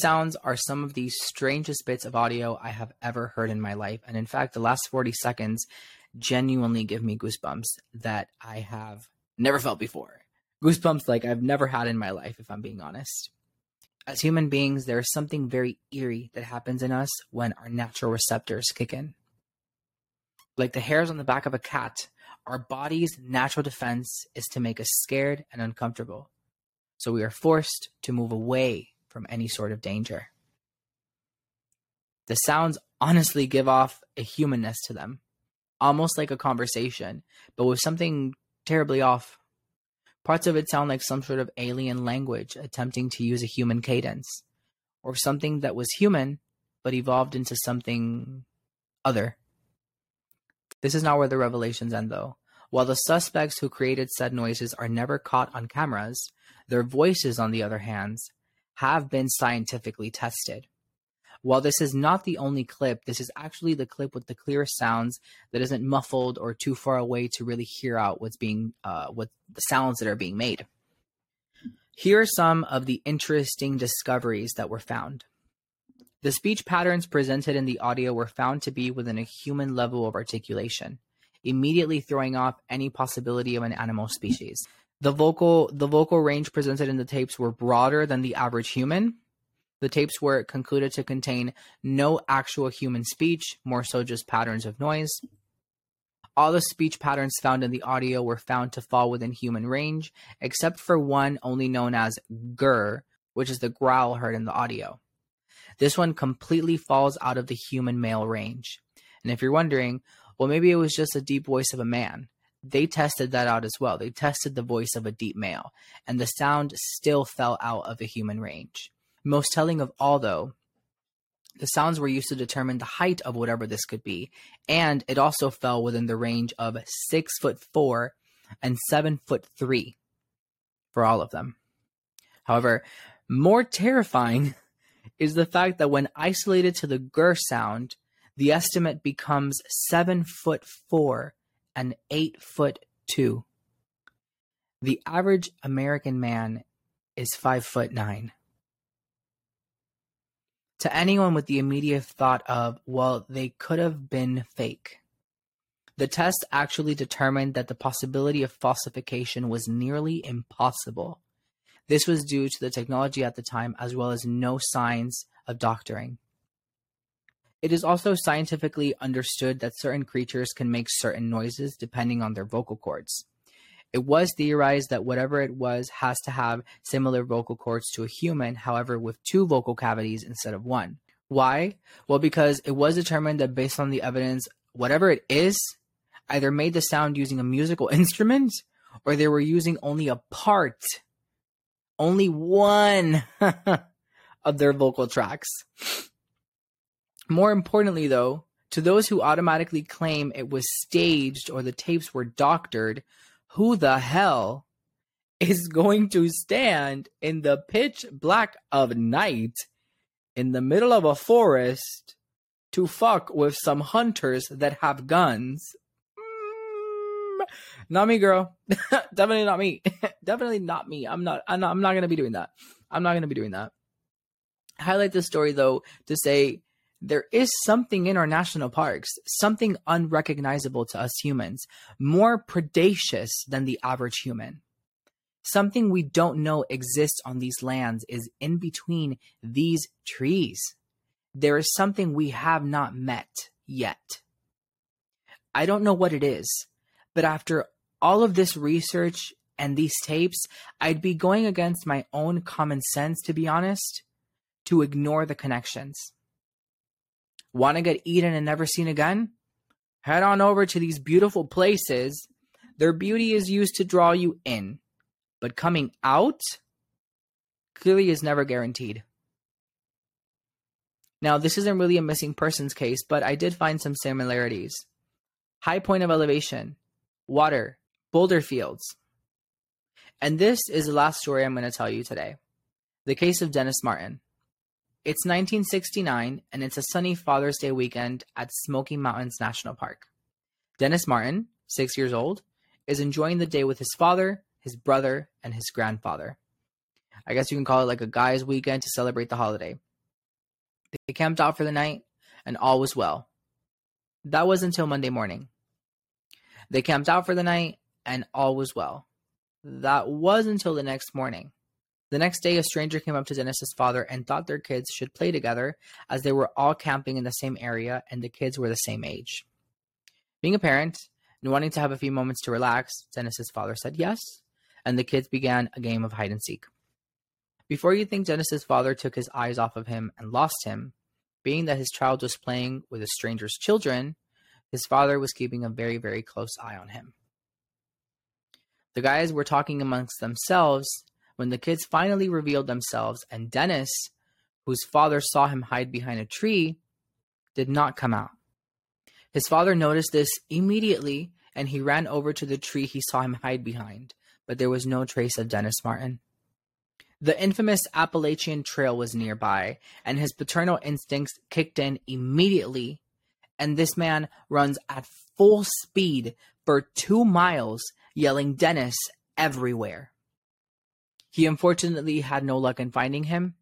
Sounds are some of the strangest bits of audio I have ever heard in my life. And in fact, the last 40 seconds genuinely give me goosebumps that I have never felt before. Goosebumps like I've never had in my life, if I'm being honest. As human beings, there is something very eerie that happens in us when our natural receptors kick in. Like the hairs on the back of a cat, our body's natural defense is to make us scared and uncomfortable. So we are forced to move away from any sort of danger. The sounds honestly give off a humanness to them, almost like a conversation, but with something terribly off. Parts of it sound like some sort of alien language attempting to use a human cadence, or something that was human but evolved into something other. This is not where the revelations end, though. While the suspects who created said noises are never caught on cameras, their voices, on the other hand, have been scientifically tested. While this is not the only clip, this is actually the clip with the clearest sounds that isn't muffled or too far away to really hear out what's being, uh, what the sounds that are being made. Here are some of the interesting discoveries that were found. The speech patterns presented in the audio were found to be within a human level of articulation, immediately throwing off any possibility of an animal species. The vocal the vocal range presented in the tapes were broader than the average human. The tapes were concluded to contain no actual human speech, more so just patterns of noise. All the speech patterns found in the audio were found to fall within human range, except for one only known as grr, which is the growl heard in the audio. This one completely falls out of the human male range. And if you're wondering, well, maybe it was just a deep voice of a man. They tested that out as well. They tested the voice of a deep male, and the sound still fell out of the human range. Most telling of all, though, the sounds were used to determine the height of whatever this could be, and it also fell within the range of six foot four and seven foot three for all of them. However, more terrifying is the fact that when isolated to the gur sound, the estimate becomes seven foot four and eight foot two. The average American man is five foot nine. To anyone with the immediate thought of, well, they could have been fake. The test actually determined that the possibility of falsification was nearly impossible. This was due to the technology at the time as well as no signs of doctoring. It is also scientifically understood that certain creatures can make certain noises depending on their vocal cords. It was theorized that whatever it was has to have similar vocal cords to a human, however, with two vocal cavities instead of one. Why? Well, because it was determined that based on the evidence, whatever it is either made the sound using a musical instrument or they were using only a part only one of their vocal tracks. More importantly, though, to those who automatically claim it was staged or the tapes were doctored, who the hell is going to stand in the pitch black of night in the middle of a forest to fuck with some hunters that have guns mm, not me, girl. Definitely not me. Definitely not me. I'm not. I'm not. I'm not gonna be doing that. I'm not gonna be doing that. highlight this story though to say there is something in our national parks, something unrecognizable to us humans, more predacious than the average human. Something we don't know exists on these lands is in between these trees. There is something we have not met yet. I don't know what it is, but after all of this research and these tapes, I'd be going against my own common sense, to be honest, to ignore the connections. Want to get eaten and never seen again? Head on over to these beautiful places. Their beauty is used to draw you in, but coming out clearly is never guaranteed. Now, this isn't really a missing persons case, but I did find some similarities. High point of elevation, water, boulder fields. And this is the last story I'm going to tell you today the case of Dennis Martin. It's 1969, and it's a sunny Father's Day weekend at Smoky Mountains National Park. Dennis Martin, six years old, is enjoying the day with his father, his brother, and his grandfather. I guess you can call it like a guy's weekend to celebrate the holiday. They camped out for the night, and all was well. That was until Monday morning. They camped out for the night, and all was well. That was until the next morning. The next day, a stranger came up to Dennis's father and thought their kids should play together as they were all camping in the same area and the kids were the same age. Being a parent and wanting to have a few moments to relax, Dennis's father said yes, and the kids began a game of hide and seek. Before you think Dennis's father took his eyes off of him and lost him, being that his child was playing with a stranger's children, his father was keeping a very, very close eye on him. The guys were talking amongst themselves when the kids finally revealed themselves, and Dennis, whose father saw him hide behind a tree, did not come out. His father noticed this immediately and he ran over to the tree he saw him hide behind, but there was no trace of Dennis Martin. The infamous Appalachian Trail was nearby, and his paternal instincts kicked in immediately, and this man runs at full speed for two miles, yelling Dennis everywhere. He unfortunately had no luck in finding him,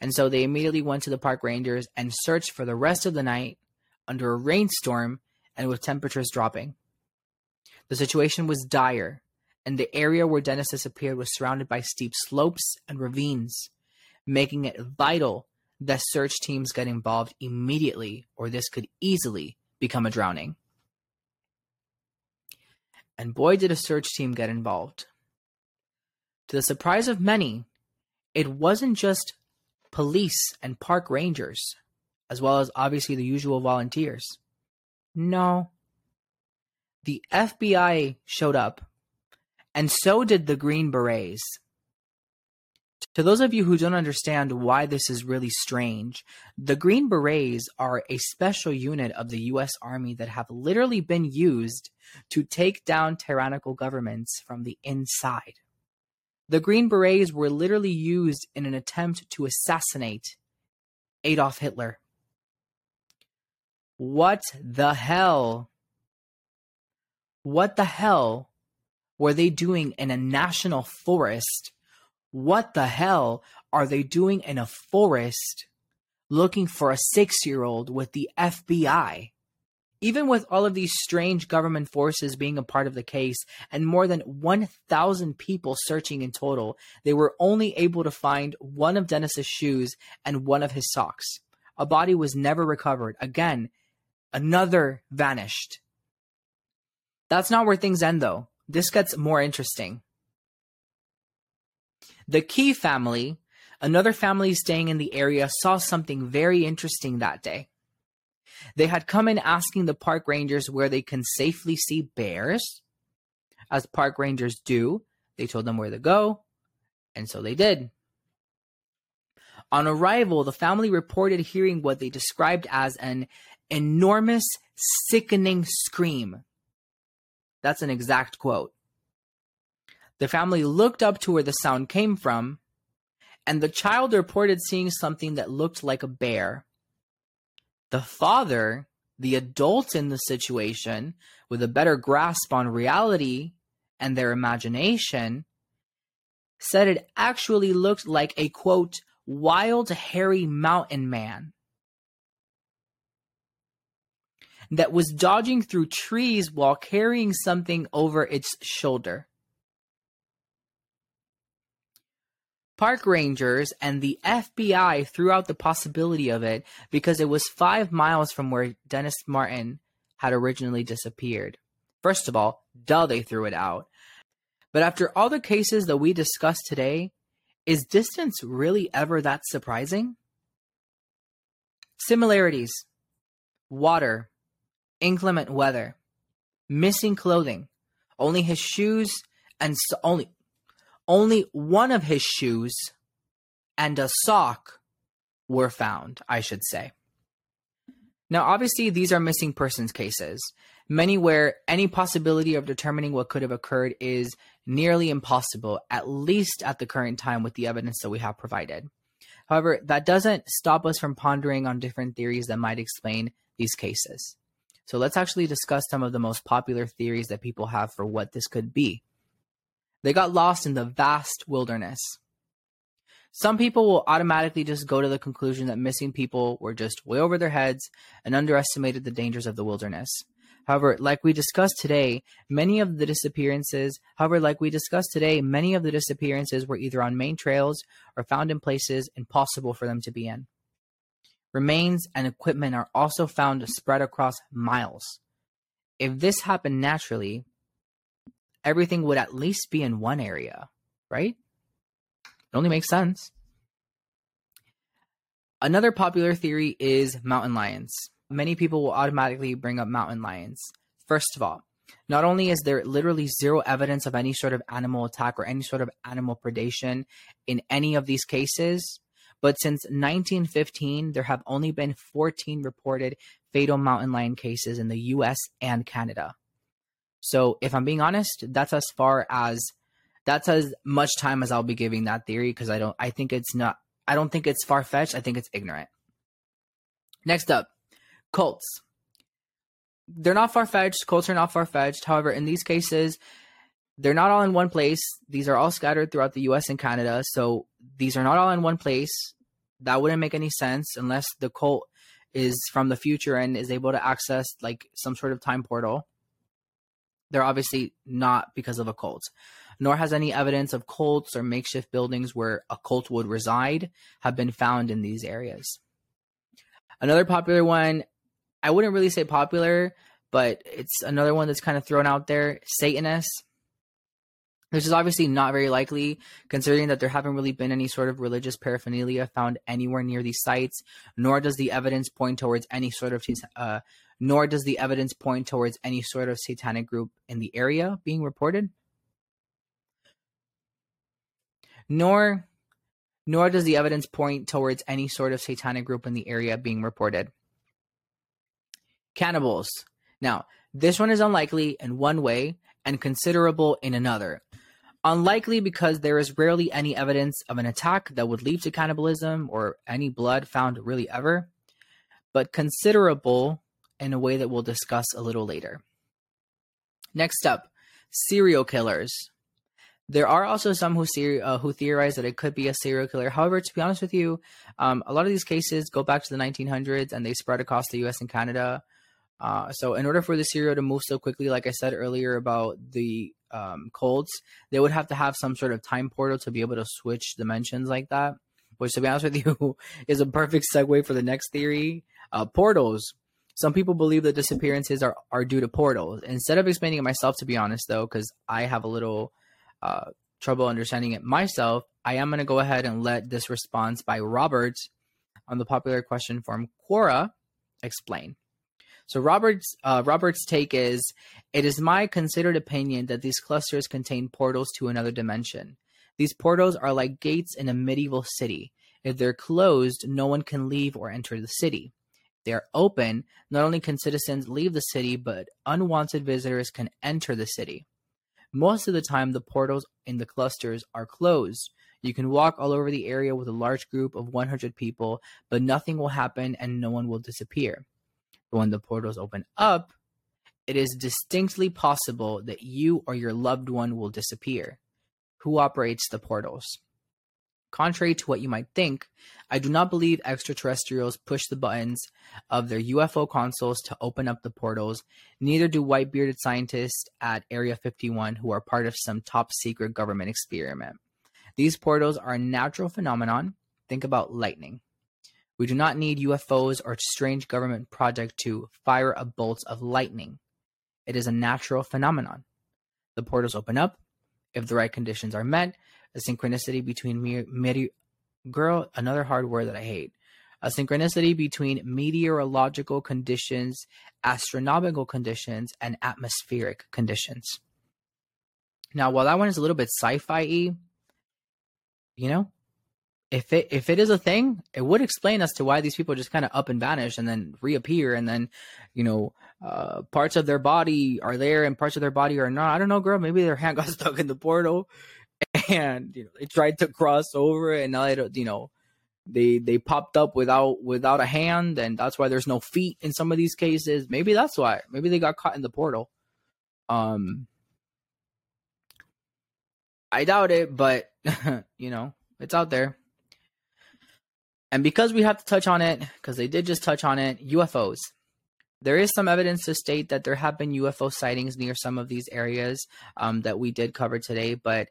and so they immediately went to the park rangers and searched for the rest of the night under a rainstorm and with temperatures dropping. The situation was dire, and the area where Dennis disappeared was surrounded by steep slopes and ravines, making it vital that search teams get involved immediately, or this could easily become a drowning. And boy, did a search team get involved. To the surprise of many, it wasn't just police and park rangers, as well as obviously the usual volunteers. No. The FBI showed up, and so did the Green Berets. To those of you who don't understand why this is really strange, the Green Berets are a special unit of the US Army that have literally been used to take down tyrannical governments from the inside. The Green Berets were literally used in an attempt to assassinate Adolf Hitler. What the hell? What the hell were they doing in a national forest? What the hell are they doing in a forest looking for a six year old with the FBI? Even with all of these strange government forces being a part of the case and more than 1,000 people searching in total, they were only able to find one of Dennis's shoes and one of his socks. A body was never recovered. Again, another vanished. That's not where things end, though. This gets more interesting. The Key family, another family staying in the area, saw something very interesting that day. They had come in asking the park rangers where they can safely see bears. As park rangers do, they told them where to go, and so they did. On arrival, the family reported hearing what they described as an enormous, sickening scream. That's an exact quote. The family looked up to where the sound came from, and the child reported seeing something that looked like a bear. The father, the adult in the situation, with a better grasp on reality and their imagination, said it actually looked like a quote, wild, hairy mountain man. that was dodging through trees while carrying something over its shoulder. Park rangers and the FBI threw out the possibility of it because it was five miles from where Dennis Martin had originally disappeared. First of all, duh, they threw it out. But after all the cases that we discussed today, is distance really ever that surprising? Similarities water, inclement weather, missing clothing, only his shoes and so only only one of his shoes and a sock were found, I should say. Now, obviously, these are missing persons cases, many where any possibility of determining what could have occurred is nearly impossible, at least at the current time with the evidence that we have provided. However, that doesn't stop us from pondering on different theories that might explain these cases. So let's actually discuss some of the most popular theories that people have for what this could be. They got lost in the vast wilderness. Some people will automatically just go to the conclusion that missing people were just way over their heads and underestimated the dangers of the wilderness. However, like we discussed today, many of the disappearances, however, like we discussed today, many of the disappearances were either on main trails or found in places impossible for them to be in. Remains and equipment are also found spread across miles. if this happened naturally, everything would at least be in one area, right? It only makes sense. Another popular theory is mountain lions. Many people will automatically bring up mountain lions. First of all, not only is there literally zero evidence of any sort of animal attack or any sort of animal predation in any of these cases, but since 1915, there have only been 14 reported fatal mountain lion cases in the US and Canada. So, if I'm being honest, that's as far as that's as much time as I'll be giving that theory because I don't I think it's not I don't think it's far fetched. I think it's ignorant. Next up, cults. They're not far fetched. Cults are not far fetched. However, in these cases, they're not all in one place. These are all scattered throughout the US and Canada. So these are not all in one place. That wouldn't make any sense unless the cult is from the future and is able to access like some sort of time portal. They're obviously not because of a cult, nor has any evidence of cults or makeshift buildings where a cult would reside have been found in these areas. Another popular one, I wouldn't really say popular, but it's another one that's kind of thrown out there Satanists. This is obviously not very likely, considering that there haven't really been any sort of religious paraphernalia found anywhere near these sites, nor does the evidence point towards any sort of uh, nor does the evidence point towards any sort of satanic group in the area being reported. Nor nor does the evidence point towards any sort of satanic group in the area being reported. Cannibals. Now, this one is unlikely in one way and considerable in another. Unlikely because there is rarely any evidence of an attack that would lead to cannibalism or any blood found really ever, but considerable in a way that we'll discuss a little later. Next up, serial killers. There are also some who ser- uh, who theorize that it could be a serial killer. However, to be honest with you, um, a lot of these cases go back to the 1900s and they spread across the U.S. and Canada. Uh, so, in order for the serial to move so quickly, like I said earlier about the um, colds, they would have to have some sort of time portal to be able to switch dimensions like that. Which, to be honest with you, is a perfect segue for the next theory. Uh, portals. Some people believe that disappearances are, are due to portals. Instead of explaining it myself, to be honest, though, because I have a little uh, trouble understanding it myself, I am going to go ahead and let this response by Robert on the popular question form Quora explain. So Robert's uh, Robert's take is, it is my considered opinion that these clusters contain portals to another dimension. These portals are like gates in a medieval city. If they're closed, no one can leave or enter the city. They are open, not only can citizens leave the city, but unwanted visitors can enter the city. Most of the time, the portals in the clusters are closed. You can walk all over the area with a large group of 100 people, but nothing will happen and no one will disappear But when the portals open up, it is distinctly possible that you or your loved one will disappear. Who operates the portals? Contrary to what you might think, I do not believe extraterrestrials push the buttons of their UFO consoles to open up the portals. Neither do white bearded scientists at Area 51 who are part of some top secret government experiment. These portals are a natural phenomenon. Think about lightning. We do not need UFOs or strange government project to fire a bolt of lightning. It is a natural phenomenon. The portals open up. If the right conditions are met, a synchronicity between me- girl, another hard word that I hate. A synchronicity between meteorological conditions, astronomical conditions, and atmospheric conditions. Now, while that one is a little bit sci-fi y, you know, if it if it is a thing, it would explain as to why these people just kind of up and vanish and then reappear, and then you know uh, parts of their body are there and parts of their body are not. I don't know, girl. Maybe their hand got stuck in the portal, and you know they tried to cross over, and now they you know they they popped up without without a hand, and that's why there's no feet in some of these cases. Maybe that's why. Maybe they got caught in the portal. Um, I doubt it, but you know it's out there. And because we have to touch on it, because they did just touch on it, UFOs. There is some evidence to state that there have been UFO sightings near some of these areas um, that we did cover today, but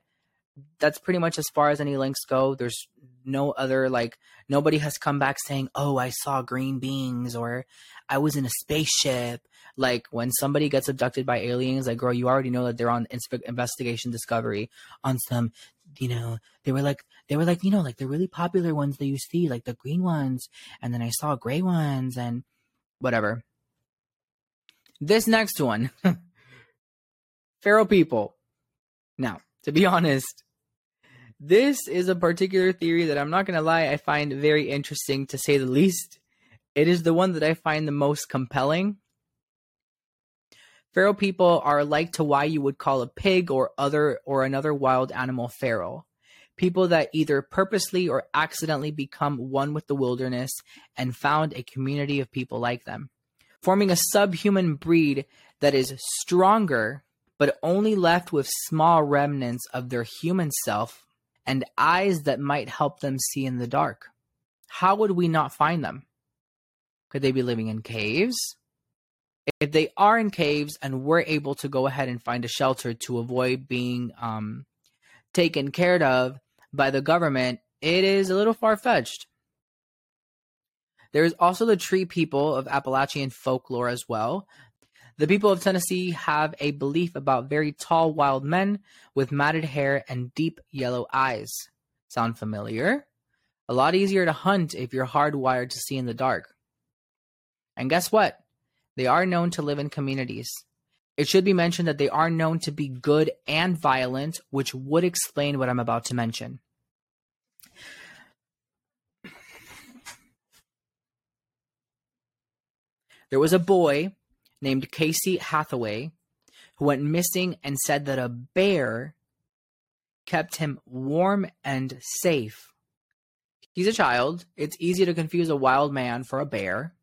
that's pretty much as far as any links go. There's no other like nobody has come back saying, "Oh, I saw green beings" or "I was in a spaceship." Like when somebody gets abducted by aliens, like girl, you already know that they're on investigation discovery on some, you know, they were like they were like you know like the really popular ones that you see, like the green ones, and then I saw gray ones and whatever. This next one, feral people. Now, to be honest, this is a particular theory that I'm not going to lie, I find very interesting to say the least. It is the one that I find the most compelling. Feral people are like to why you would call a pig or other or another wild animal feral. People that either purposely or accidentally become one with the wilderness and found a community of people like them, forming a subhuman breed that is stronger but only left with small remnants of their human self and eyes that might help them see in the dark. How would we not find them? Could they be living in caves? If they are in caves and we're able to go ahead and find a shelter to avoid being um, taken care of by the government, it is a little far fetched. There is also the tree people of Appalachian folklore as well. The people of Tennessee have a belief about very tall wild men with matted hair and deep yellow eyes. Sound familiar? A lot easier to hunt if you're hardwired to see in the dark. And guess what? They are known to live in communities. It should be mentioned that they are known to be good and violent, which would explain what I'm about to mention. There was a boy named Casey Hathaway who went missing and said that a bear kept him warm and safe. He's a child. It's easy to confuse a wild man for a bear.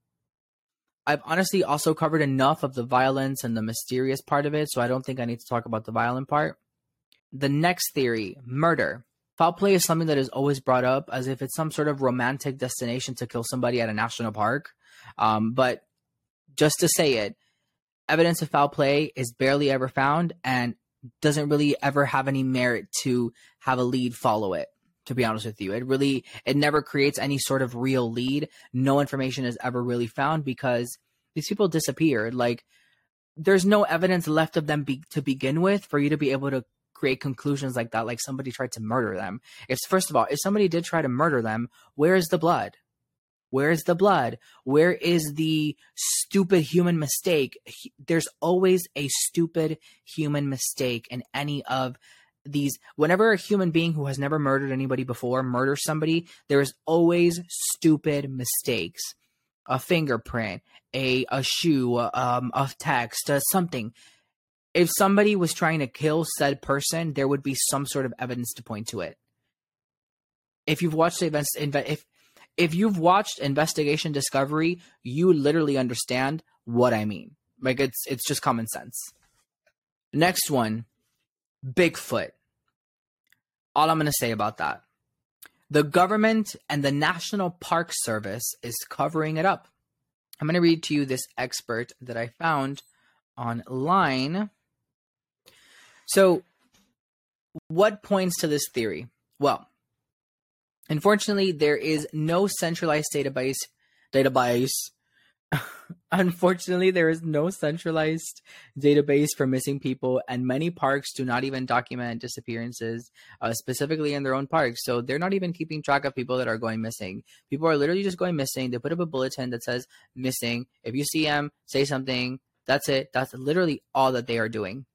I've honestly also covered enough of the violence and the mysterious part of it, so I don't think I need to talk about the violent part. The next theory murder. Foul play is something that is always brought up as if it's some sort of romantic destination to kill somebody at a national park. Um, but just to say it, evidence of foul play is barely ever found and doesn't really ever have any merit to have a lead follow it to be honest with you. It really it never creates any sort of real lead. No information is ever really found because these people disappeared like there's no evidence left of them be, to begin with for you to be able to create conclusions like that like somebody tried to murder them. If first of all if somebody did try to murder them where is the blood where is the blood? Where is the stupid human mistake? There's always a stupid human mistake in any of these. Whenever a human being who has never murdered anybody before murders somebody, there is always stupid mistakes. A fingerprint, a a shoe, um, a text, uh, something. If somebody was trying to kill said person, there would be some sort of evidence to point to it. If you've watched the events, if if you've watched Investigation Discovery, you literally understand what I mean. Like it's it's just common sense. Next one, Bigfoot. All I'm going to say about that. The government and the National Park Service is covering it up. I'm going to read to you this expert that I found online. So, what points to this theory? Well, Unfortunately, there is no centralized database. Database. Unfortunately, there is no centralized database for missing people, and many parks do not even document disappearances, uh, specifically in their own parks. So they're not even keeping track of people that are going missing. People are literally just going missing. They put up a bulletin that says missing. If you see them, say something. That's it. That's literally all that they are doing.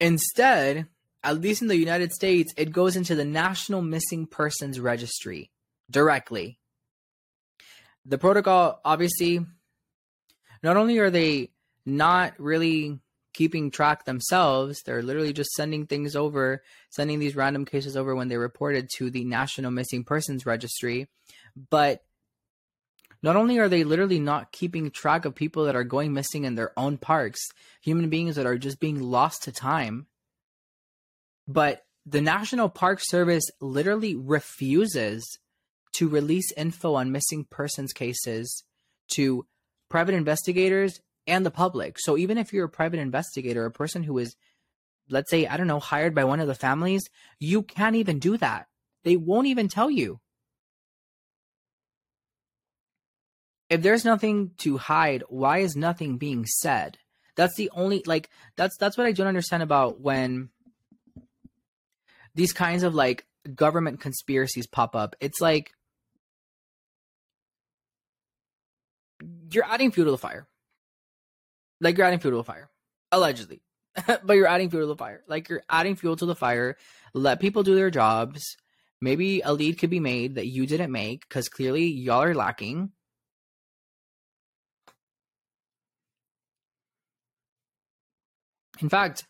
Instead, at least in the United States, it goes into the National Missing Persons Registry directly. The protocol, obviously, not only are they not really keeping track themselves, they're literally just sending things over, sending these random cases over when they're reported to the National Missing Persons Registry. But not only are they literally not keeping track of people that are going missing in their own parks, human beings that are just being lost to time, but the National Park Service literally refuses to release info on missing persons cases to private investigators and the public. So even if you're a private investigator, a person who is let's say, I don't know, hired by one of the families, you can't even do that. They won't even tell you. If there's nothing to hide, why is nothing being said? That's the only like that's that's what I don't understand about when these kinds of like government conspiracies pop up. It's like you're adding fuel to the fire. Like you're adding fuel to the fire. Allegedly. but you're adding fuel to the fire. Like you're adding fuel to the fire. Let people do their jobs. Maybe a lead could be made that you didn't make because clearly y'all are lacking. In fact,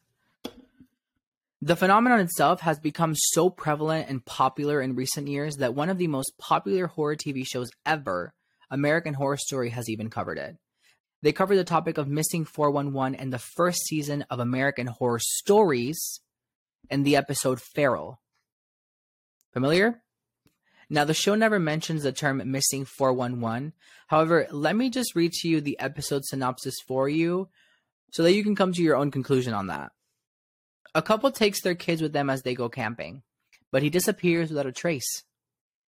the phenomenon itself has become so prevalent and popular in recent years that one of the most popular horror TV shows ever, American Horror Story, has even covered it. They covered the topic of missing 411 in the first season of American Horror Stories in the episode Feral. Familiar? Now, the show never mentions the term missing 411. However, let me just read to you the episode synopsis for you so that you can come to your own conclusion on that. A couple takes their kids with them as they go camping, but he disappears without a trace.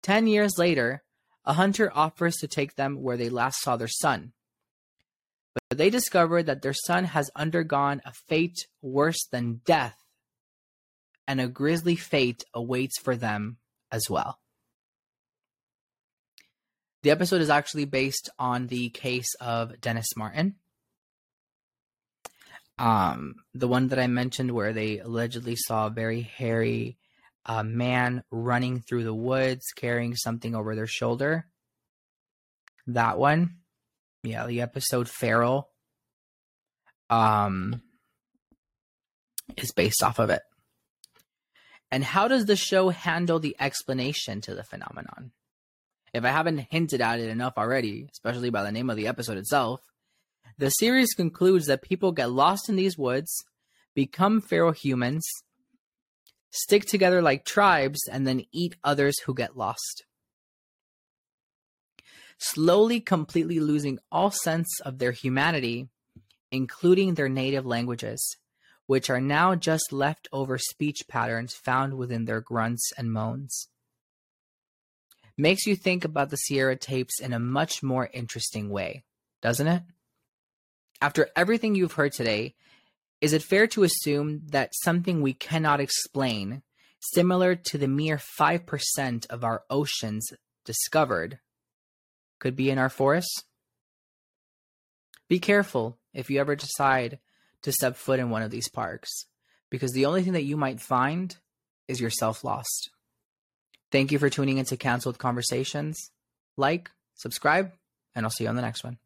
Ten years later, a hunter offers to take them where they last saw their son. But they discover that their son has undergone a fate worse than death, and a grisly fate awaits for them as well. The episode is actually based on the case of Dennis Martin. Um, the one that I mentioned where they allegedly saw a very hairy uh, man running through the woods carrying something over their shoulder. That one. Yeah, the episode Feral um is based off of it. And how does the show handle the explanation to the phenomenon? If I haven't hinted at it enough already, especially by the name of the episode itself, the series concludes that people get lost in these woods, become feral humans, stick together like tribes, and then eat others who get lost. Slowly, completely losing all sense of their humanity, including their native languages, which are now just leftover speech patterns found within their grunts and moans makes you think about the Sierra tapes in a much more interesting way, doesn't it? After everything you've heard today, is it fair to assume that something we cannot explain, similar to the mere 5% of our oceans discovered, could be in our forests? Be careful if you ever decide to step foot in one of these parks, because the only thing that you might find is yourself lost. Thank you for tuning into Cancelled Conversations. Like, subscribe, and I'll see you on the next one.